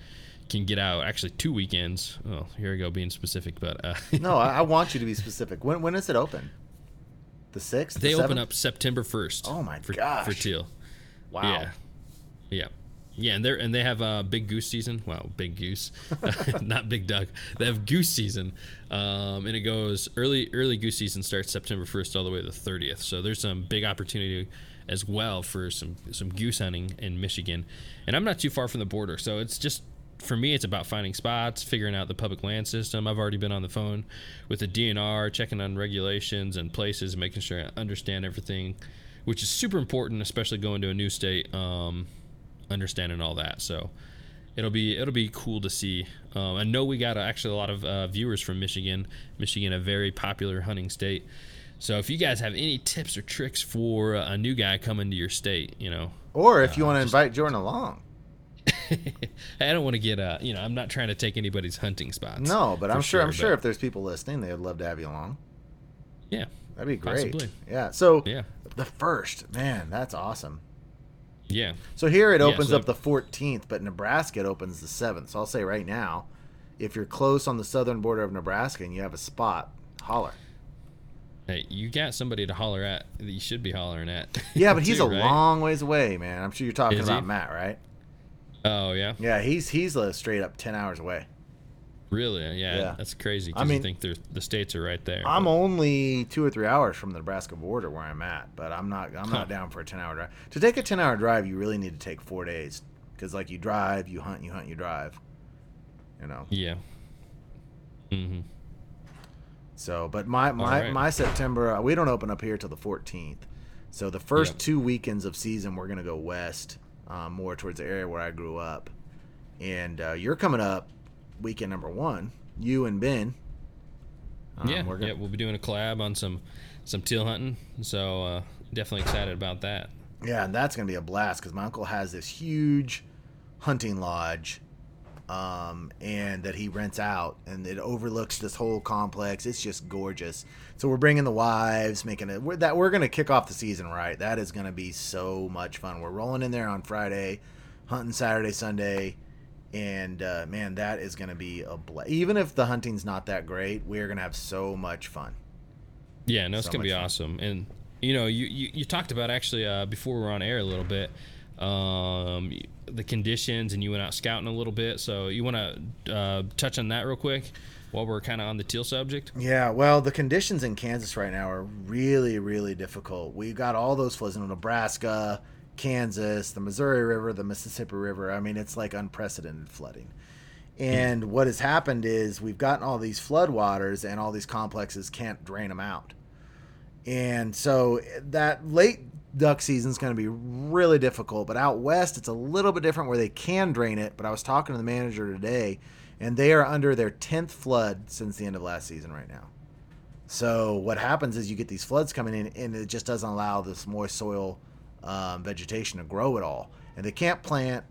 can get out actually two weekends. Oh, here I go being specific, but uh, no, I, I want you to be specific. When when is it open? The sixth. they the open 7th? up September first. Oh my for, gosh. For teal. Wow. Yeah. Yeah. Yeah, and they're and they have a big goose season. Wow, big goose, not big duck. They have goose season, um, and it goes early. Early goose season starts September first all the way to the thirtieth. So there's some big opportunity as well for some some goose hunting in Michigan, and I'm not too far from the border. So it's just for me, it's about finding spots, figuring out the public land system. I've already been on the phone with the DNR, checking on regulations and places, making sure I understand everything, which is super important, especially going to a new state. Um, understanding all that. So it'll be it'll be cool to see. Um, I know we got uh, actually a lot of uh, viewers from Michigan. Michigan, a very popular hunting state. So if you guys have any tips or tricks for a new guy coming to your state, you know, Or if you want to invite Jordan along. I don't want to get uh, you know, I'm not trying to take anybody's hunting spots. No, but I'm sure, I'm but- sure if there's people listening, they would love to have you along. yeah, That'd be great. Possibly. Yeah. So yeah, the first, man, that's awesome. yeah, So here it Yeah, opens so- up the 14th, but Nebraska it opens the 7th. So I'll say right now, if you're close on the southern border of Nebraska and you have a spot, holler. Hey, you got somebody to holler at that you should be hollering at. Yeah, but he's a right? long ways away, man. I'm sure you're talking Is about he? Matt, right? Oh yeah, Yeah, he's he's a straight up 10 hours away. really? Yeah, Yeah. that's crazy. I mean- you think the states are right there. I'm but- only two or three hours from the Nebraska border where I'm at, but I'm not I'm Huh. not down for a 10 hour drive. To take a 10 hour drive, you really need to take four days because like you drive, you hunt, you hunt, you drive. You know. Yeah. Mm-hmm. So, but my my, right. my September uh, we don't open up here till the 14th. So the first Yep. two weekends of season we're gonna go west, um, more towards the area where I grew up, and uh, you're coming up weekend number one. You and Ben. Um, yeah, we're gonna, yeah, we'll be doing a collab on some some teal hunting, so uh, definitely excited about that. Yeah, and that's gonna be a blast because my uncle has this huge hunting lodge, um, and that he rents out, and it overlooks this whole complex. It's just gorgeous. So we're bringing the wives, making it. We're, that we're gonna kick off the season right. That is gonna be so much fun. We're rolling in there on Friday, hunting Saturday, Sunday. And uh, man, that is going to be a blast. Even if the hunting's not that great, we're going to have so much fun. Yeah, no, it's So gonna be fun. awesome. And you know, you, you, you talked about actually uh, before we were on air a little bit, um, the conditions, and you went out scouting a little bit. So you want to uh, touch on that real quick while we're kind of on the teal subject. Yeah, well, the conditions in Kansas right now are really, really difficult. We got all those floods in Nebraska, Kansas, the Missouri River, the Mississippi River. I mean, it's like unprecedented flooding. And what has happened is we've gotten all these floodwaters, and all these complexes can't drain them out. And so that late duck season is going to be really difficult. But out west, it's a little bit different where they can drain it. But I was talking to the manager today, and they are under their 10th flood since the end of last season right now. So what happens is you get these floods coming in, and it just doesn't allow this moist soil um, vegetation to grow at all, and they can't plant.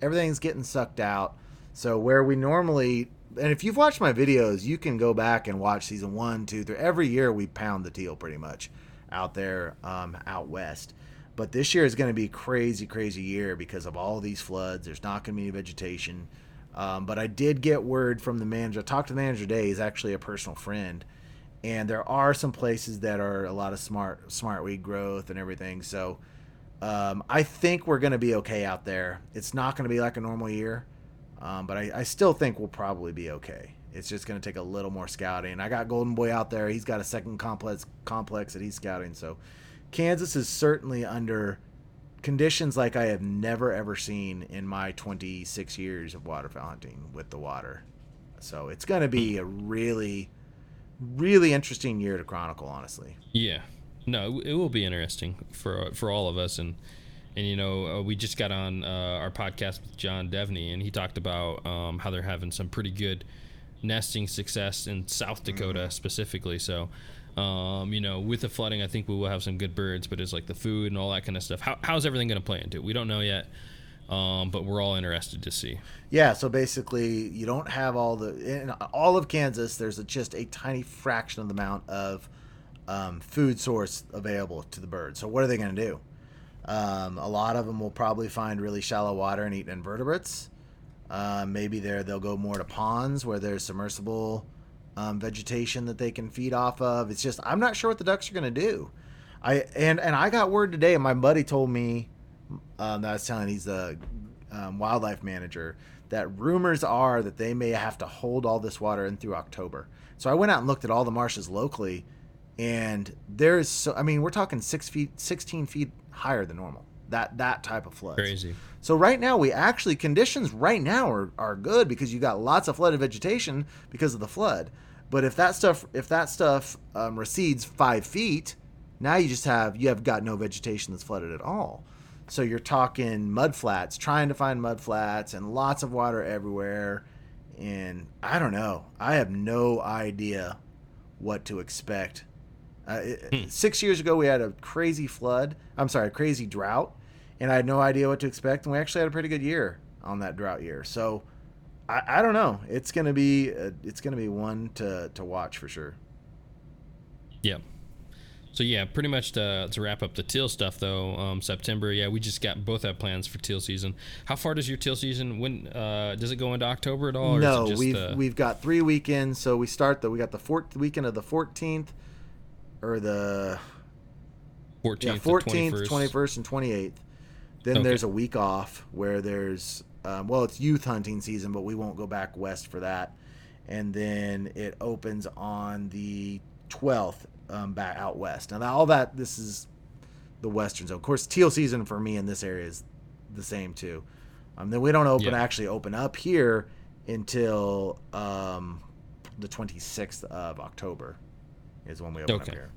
Everything's getting sucked out. So where we normally, and if you've watched my videos, you can go back and watch season one, two, three. Every year we pound the teal pretty much out there, um, out west. But this year is going to be crazy, crazy year because of all these floods. There's not going to be any vegetation. Um, but I did get word from the manager. I talked to the manager today. He's actually a personal friend, and there are some places that are a lot of smart smart weed growth and everything. So um, I think we're going to be okay out there. It's not going to be like a normal year, um, but I, I still think we'll probably be okay. It's just going to take a little more scouting. I got Golden Boy out there. He's got a second complex complex that he's scouting. So Kansas is certainly under conditions like I have never ever seen in my 26 years of waterfowl hunting with the water. So it's going to be a really, really interesting year to chronicle, honestly. Yeah, no, it, will be interesting for for all of us, and and you know uh, we just got on uh, our podcast with John Devney, and he talked about um, how they're having some pretty good nesting success in South Dakota specifically. So Um, you know, with the flooding, I think we will have some good birds, but it's like the food and all that kind of stuff. How, how's everything going to play into it? We don't know yet, um, but we're all interested to see. Yeah, so basically, you don't have all the in all of Kansas. There's a, just a tiny fraction of the amount of um, food source available to the birds. So what are they going to do? Um, a lot of them will probably find really shallow water and eat invertebrates. Uh, maybe there they'll go more to ponds where there's submersible um, vegetation that they can feed off of. It's just I'm not sure what the ducks are going to do. I and and I got word today. My buddy told me um, that I was telling he's the um, wildlife manager that rumors are that they may have to hold all this water in through October. So I went out and looked at all the marshes locally, and there's so I mean we're talking six feet, sixteen feet higher than normal. That that type of flood. Crazy. So right now we actually conditions right now are, are good because you got lots of flooded vegetation because of the flood. But if that stuff if that stuff um, recedes five feet, now you just have you have got no vegetation that's flooded at all. So you're talking mud flats, trying to find mud flats, and lots of water everywhere. And I don't know. I have no idea what to expect. Uh, it, Hmm. Six years ago, we had a crazy flood. I'm sorry, a crazy drought, and I had no idea what to expect. And we actually had a pretty good year on that drought year. So I, I don't know. It's gonna be uh, it's gonna be one to to watch for sure. Yeah. So yeah, pretty much to, to wrap up the teal stuff though. Um, September, yeah, we just got both have plans for teal season. How far does your teal season? When uh, does it go into October at all? Or no, is it just we've the, we've got three weekends. So we start the we got the fourth weekend of the 14th, or the 14th, yeah 14th, 21st. 21st, and 28th. Then Okay. there's a week off where there's um, well, it's youth hunting season, but we won't go back west for that. And then it opens on the 12th um, back out west. Now all that this is the western zone. Of course, teal season for me in this area is the same too. Um, then we don't open Yeah. actually open up here until um, the 26th of October is when we open Okay. up here.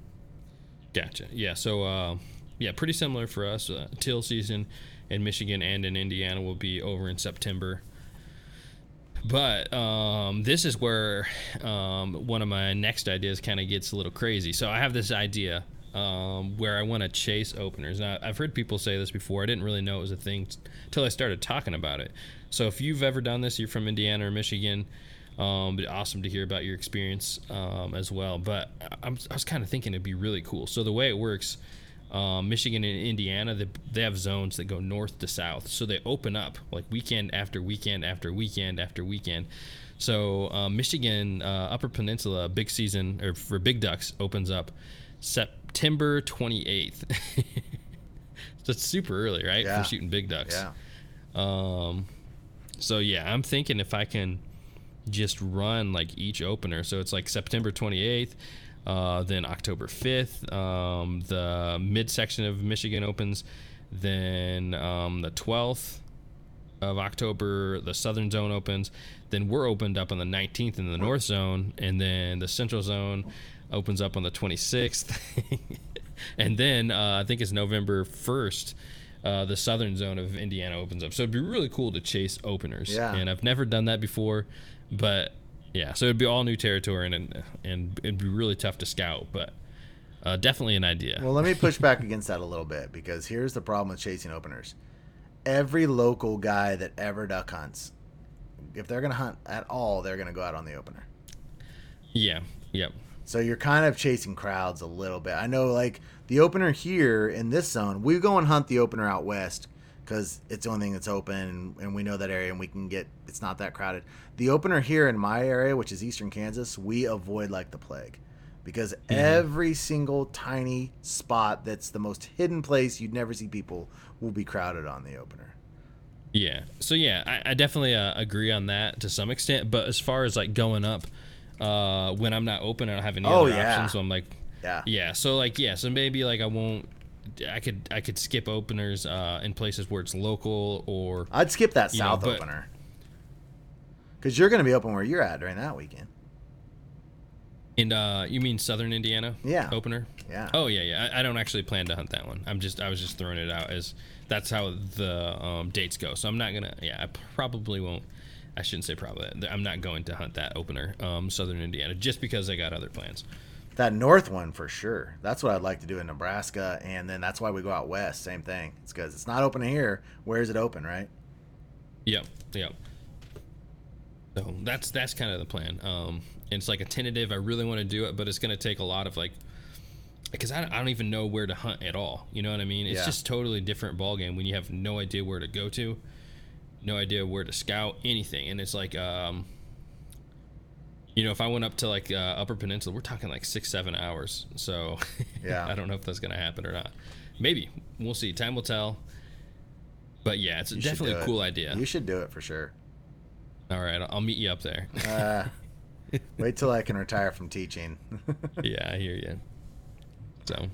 Gotcha. Yeah. So, uh, yeah, pretty similar for us. Uh, teal season in Michigan and in Indiana will be over in September. But um, this is where um, one of my next ideas kind of gets a little crazy. So I have this idea um, where I want to chase openers. Now I've heard people say this before. I didn't really know it was a thing until I started talking about it. So if you've ever done this, you're from Indiana or Michigan. Um, be awesome to hear about your experience um, as well. But I'm, I was kind of thinking it'd be really cool. So the way it works, um, Michigan and Indiana, they, they have zones that go north to south. So they open up like weekend after weekend after weekend after weekend. So um, Michigan uh, Upper Peninsula big season or for big ducks opens up September 28th. That's super early, right? Yeah. For shooting big ducks. Yeah. Um, so yeah, I'm thinking if I can just run like each opener. So it's like September 28th, uh, then October 5th, um, the midsection of Michigan opens, then um, the 12th of October, the southern zone opens. Then we're opened up on the 19th in the north zone, and then the central zone opens up on the 26th. and then uh, I think it's November 1st. Uh, the southern zone of Indiana opens up, so it'd be really cool to chase openers. Yeah. And I've never done that before, but yeah, so it'd be all new territory, and and it'd be really tough to scout, but uh, definitely an idea. Well, let me push back against that a little bit because here's the problem with chasing openers. Every local guy that ever duck hunts, if they're going to hunt at all, they're going to go out on the opener. yeah, yep, So you're kind of chasing crowds a little bit. I know, like the opener here in this zone, we go and hunt the opener out west because it's the only thing that's open, and, we know that area, and we can get. It's not that crowded. The opener here in my area, which is eastern Kansas, we avoid like the plague, because every single tiny spot that's the most hidden place you'd never see people will be crowded on the opener. Yeah. So yeah, I, I definitely uh, agree on that to some extent. But as far as like going up, uh, when I'm not open, I don't have any Oh, other yeah. options. So I'm like, Yeah. yeah. So like, yeah. So maybe like I won't. I could I could skip openers uh, in places where it's local or I'd skip that know, south but- opener because you're going to be open where you're at during that weekend. And uh, you mean Southern Indiana? Yeah. Opener. Yeah. Oh yeah, yeah. I, I don't actually plan to hunt that one. I'm just I was just throwing it out as that's how the um, dates go. So I'm not gonna. Yeah, I probably won't. I shouldn't say probably. I'm not going to hunt that opener, um, Southern Indiana, just because I got other plans. That north one for sure. That's what I'd like to do in Nebraska, and then that's why we go out west. Same thing. It's because it's not open here. Where is it open, right? Yep, yep. So that's that's kind of the plan. Um, and it's like a tentative. I really want to do it, but it's going to take a lot of like, because I, I don't even know where to hunt at all. You know what I mean? It's Yeah. just totally different ball game when you have no idea where to go to, no idea where to scout anything, and it's like, um, you know, if I went up to like uh, Upper Peninsula, we're talking like six, seven hours. So Yeah. I don't know if that's going to happen or not. Maybe we'll see. Time will tell. But yeah, it's You definitely a it. cool idea. You should do it for sure. All right, I'll- I'll meet you up there. Uh, wait till I can retire from teaching. yeah, I hear you. So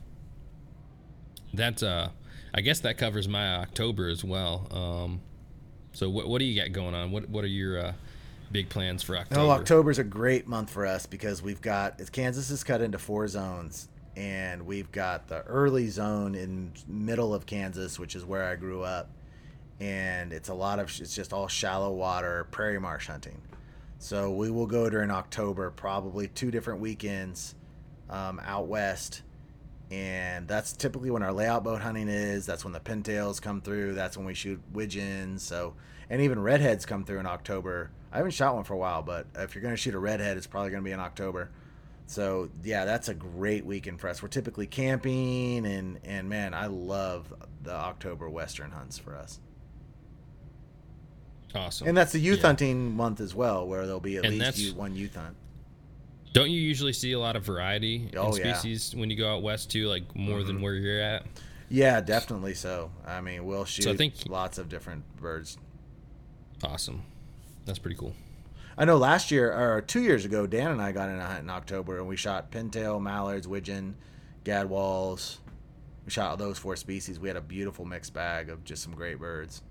that's uh, I guess that covers my October as well. Um, so what what do you got going on? What what are your uh, big plans for October? No, October's a great month for us because we've got it's Kansas is cut into four zones, and we've got the early zone in middle of Kansas, which is where I grew up, and it's a lot of it's just all shallow water prairie marsh hunting. So we will go during October, probably two different weekends um, out west, and that's typically when our layout boat hunting is. That's when the pintails come through. That's when we shoot widgeons. So and even redheads come through in October. I haven't shot one for a while, but if you're going to shoot a redhead, it's probably going to be in October. So yeah, that's a great weekend for us. We're typically camping, and and man, I love the October western hunts for us. awesome. And that's the youth Yeah. hunting month as well, where there'll be at And least that's- one youth hunt. Don't you usually see a lot of variety Oh, in yeah. species when you go out west too, like more Mm-hmm. than where you're at? Yeah, definitely so. I mean, we'll shoot so I think- lots of different birds. Awesome. That's pretty cool. I know last year or two years ago, Dan and I got in a hunt in October, and we shot pintail, mallards, widgeon, gadwalls. We shot all those four species. We had a beautiful mixed bag of just some great birds.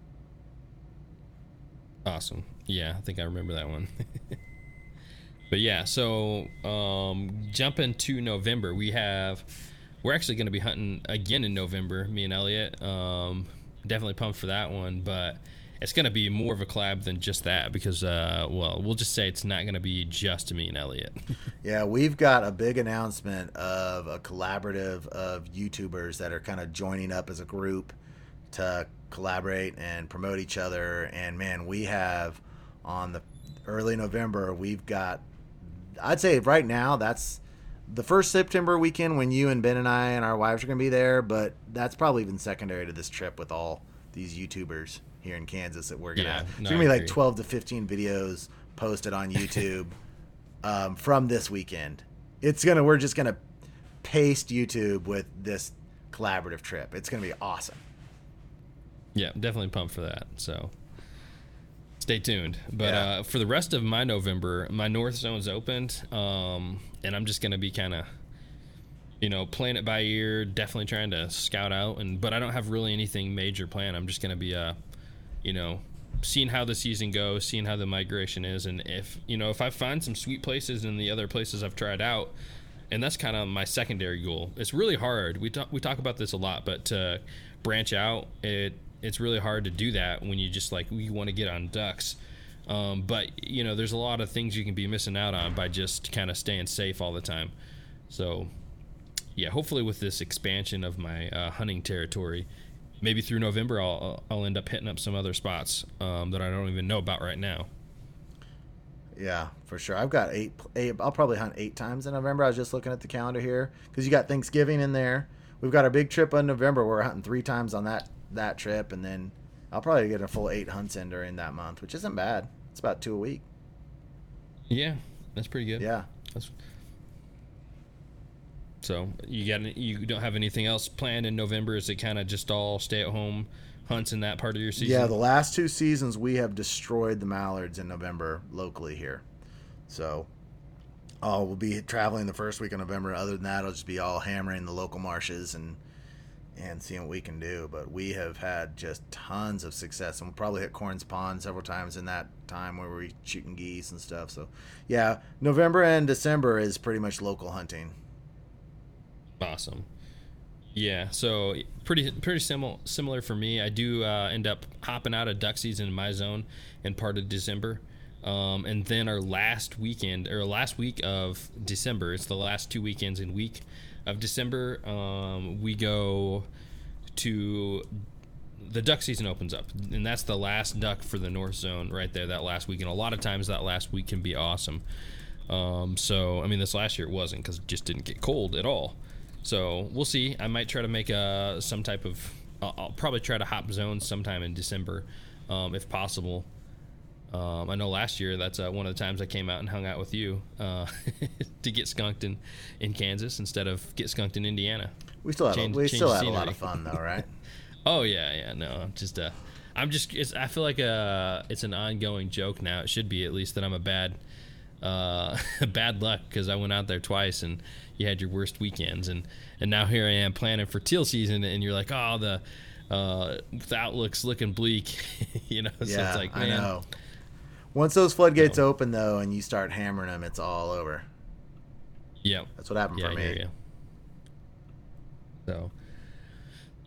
Awesome. Yeah, I think I remember that one. but yeah, so um, jumping to November, we have we're actually going to be hunting again in November. Me and Elliot. Um, definitely pumped for that one, but it's going to be more of a collab than just that because, uh, well, we'll just say it's not going to be just me and Elliot. Yeah, we've got a big announcement of a collaborative of YouTubers that are kind of joining up as a group to collaborate and promote each other. And man, we have on the early November, we've got, I'd say right now, that's the first September weekend when you and Ben and I and our wives are going to be there. But that's probably even secondary to this trip with all these YouTubers here in Kansas that we're gonna. Yeah, no, it's to be like 12 to 15 videos posted on YouTube um, from this weekend. It's gonna we're just gonna paste YouTube with this collaborative trip. It's gonna be awesome. Yeah, definitely pumped for that. So stay tuned. But Yeah. uh, for the rest of my November, my North Zone's opened, um, and I'm just gonna be kind of, you know, playing it by ear. Definitely trying to scout out, and but I don't have really anything major planned. I'm just gonna be, uh, you know, seeing how the season goes, seeing how the migration is, and if you know if I find some sweet places in the other places I've tried out. And that's kind of my secondary goal. It's really hard. We talk we talk about this a lot, but to branch out, it it's really hard to do that when you just like you want to get on ducks. Um, but you know, there's a lot of things you can be missing out on by just kind of staying safe all the time. So, yeah, hopefully with this expansion of my uh, hunting territory, maybe through November I'll I'll end up hitting up some other spots um, that I don't even know about right now. Yeah, for sure. I've got eight. eight I'll probably hunt eight times in November. I was just looking at the calendar here because you got Thanksgiving in there. We've got a big trip in November. We're hunting three times on that that trip, and then I'll probably get a full eight hunts in during that month, which isn't bad. It's about two a week. Yeah, that's pretty good. Yeah. That's, so you got you don't have anything else planned in November? Is it kind of just all stay at home hunts in that part of your season? Yeah, the last two seasons we have destroyed the mallards in November locally here. So, oh, we'll be traveling the first week of November. Other than that, it'll just be all hammering the local marshes and and seeing what we can do. But we have had just tons of success, and we'll probably hit Corns Pond several times in that time where we're shooting geese and stuff. So, yeah, November and December is pretty much local hunting. Awesome. Yeah, so pretty pretty similar similar for me. I do uh, end up hopping out of duck season in my zone in part of December. Um, and then our last weekend or last week of December, it's the last two weekends in week of December. Um, we go to the duck season opens up, and that's the last duck for the North Zone right there. That last week, and a lot of times that last week can be awesome. Um, so I mean, this last year it wasn't because it just didn't get cold at all. So we'll see. I might try to make a some type of. I'll, I'll probably try to hop zones sometime in December, um, if possible. Um, I know last year that's uh, one of the times I came out and hung out with you uh, to get skunked in, in Kansas instead of get skunked in Indiana. We still had Change- a, we still had a lot of fun though, right? Oh yeah, yeah. No, I'm just uh, I'm just. It's, I feel like uh, it's an ongoing joke now. It should be at least that I'm a bad, uh, bad luck because I went out there twice and you had your worst weekends and and now here I am planning for teal season and you're like, oh the, uh, the outlook's looking bleak, you know. so yeah, it's like, I know. Once those floodgates open though, and you start hammering them, it's all over. yeah, That's what happened yeah, for I me. So,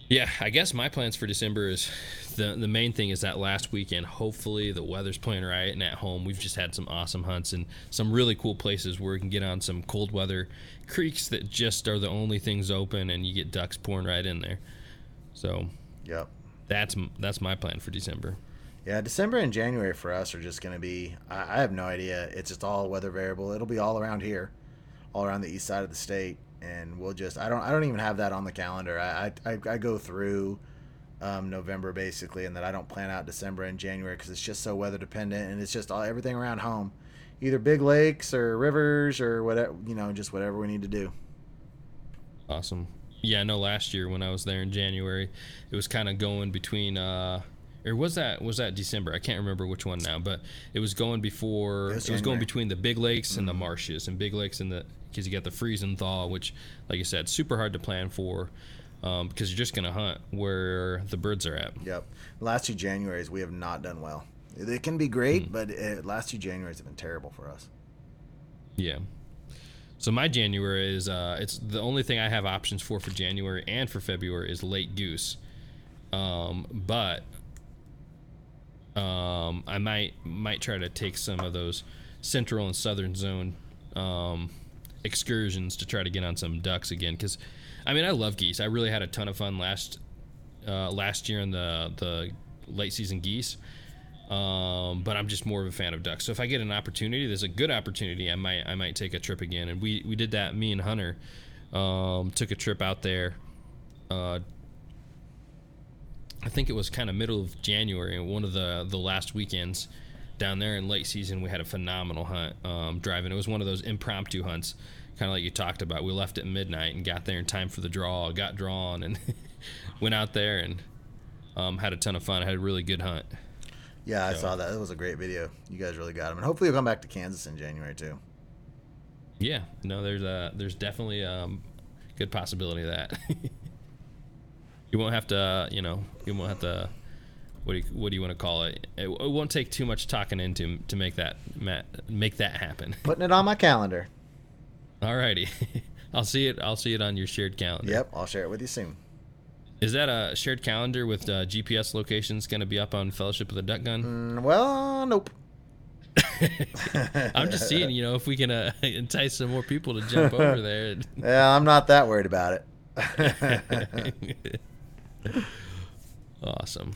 yeah, I guess my plans for December is the the main thing is that last weekend. Hopefully, the weather's playing right, and at home we've just had some awesome hunts and some really cool places where we can get on some cold weather creeks that just are the only things open, and you get ducks pouring right in there. So Yep. that's that's my plan for December. Yeah, December and January for us are just going to be. I, I have no idea. It's just all weather variable. It'll be all around here, all around the east side of the state, and we'll just. I don't. I don't even have that on the calendar. I I, I, I go through um, November basically, and that I don't plan out December and January because it's just so weather dependent, and it's just all everything around home, either big lakes or rivers or whatever. You know, just whatever we need to do. Awesome. Yeah, I know last year when I was there in January, it was kind of going between uh or was that was that December? I can't remember which one now, but it was going before It it was was, going between the big lakes and the marshes and big lakes and the because you got the freeze and thaw, which like you said, super hard to plan for um, because you're just gonna hunt where the birds are at. Yep. Last two Januaries we have not done well. It can be great, but uh, last two Januaries have been terrible for us. Yeah. So my January is uh it's the only thing I have options for for January and for February is late goose. Um but um I might might try to take some of those central and southern zone um excursions to try to get on some ducks again cuz I mean I love geese. I really had a ton of fun last uh last year in the the late season geese. Um, but I'm just more of a fan of ducks. So if I get an opportunity, there's a good opportunity, I might I might take a trip again. And we we did that. Me and Hunter um, took a trip out there. Uh, I think it was kind of middle of January, one of the the last weekends down there in late season, we had a phenomenal hunt um, driving. It was one of those impromptu hunts, kind of like you talked about. We left at midnight and got there in time for the draw. Got drawn and went out there and um, had a ton of fun. I had a really good hunt. Yeah, I So- saw that. It was a great video. You guys really got him, and hopefully you'll come back to Kansas in January too. Yeah, no, there's a there's definitely a good possibility of that. you won't have to, uh, you know, you won't have to. What do you, what do you want to call it? it? It won't take too much talking into to make that ma- make that happen. Putting it on my calendar. Alrighty, I'll see it. I'll see it on your shared calendar. Yep, I'll share it with you soon. Is that a shared calendar with uh, GPS locations going to be up on Fellowship of the Duck Gun? Mm, well, nope. I'm just seeing, you know, if we can uh, entice some more people to jump over there. Yeah, I'm not that worried about it. awesome.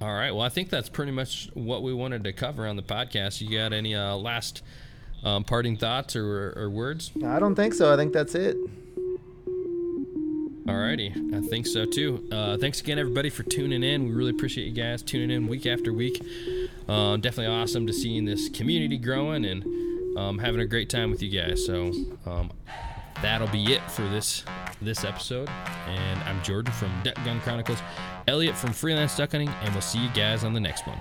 All right. Well, I think that's pretty much what we wanted to cover on the podcast. You got any uh, last um, parting thoughts or, or words? I don't think so. I think that's it. Alrighty, I think so too. Uh, thanks again, everybody, for tuning in. We really appreciate you guys tuning in week after week. Uh, definitely awesome to seeing this community growing and um, having a great time with you guys. So um, that'll be it for this this episode. And I'm Jordan from Duck Gun Chronicles, Elliot from Freelance Duck Hunting, and we'll see you guys on the next one.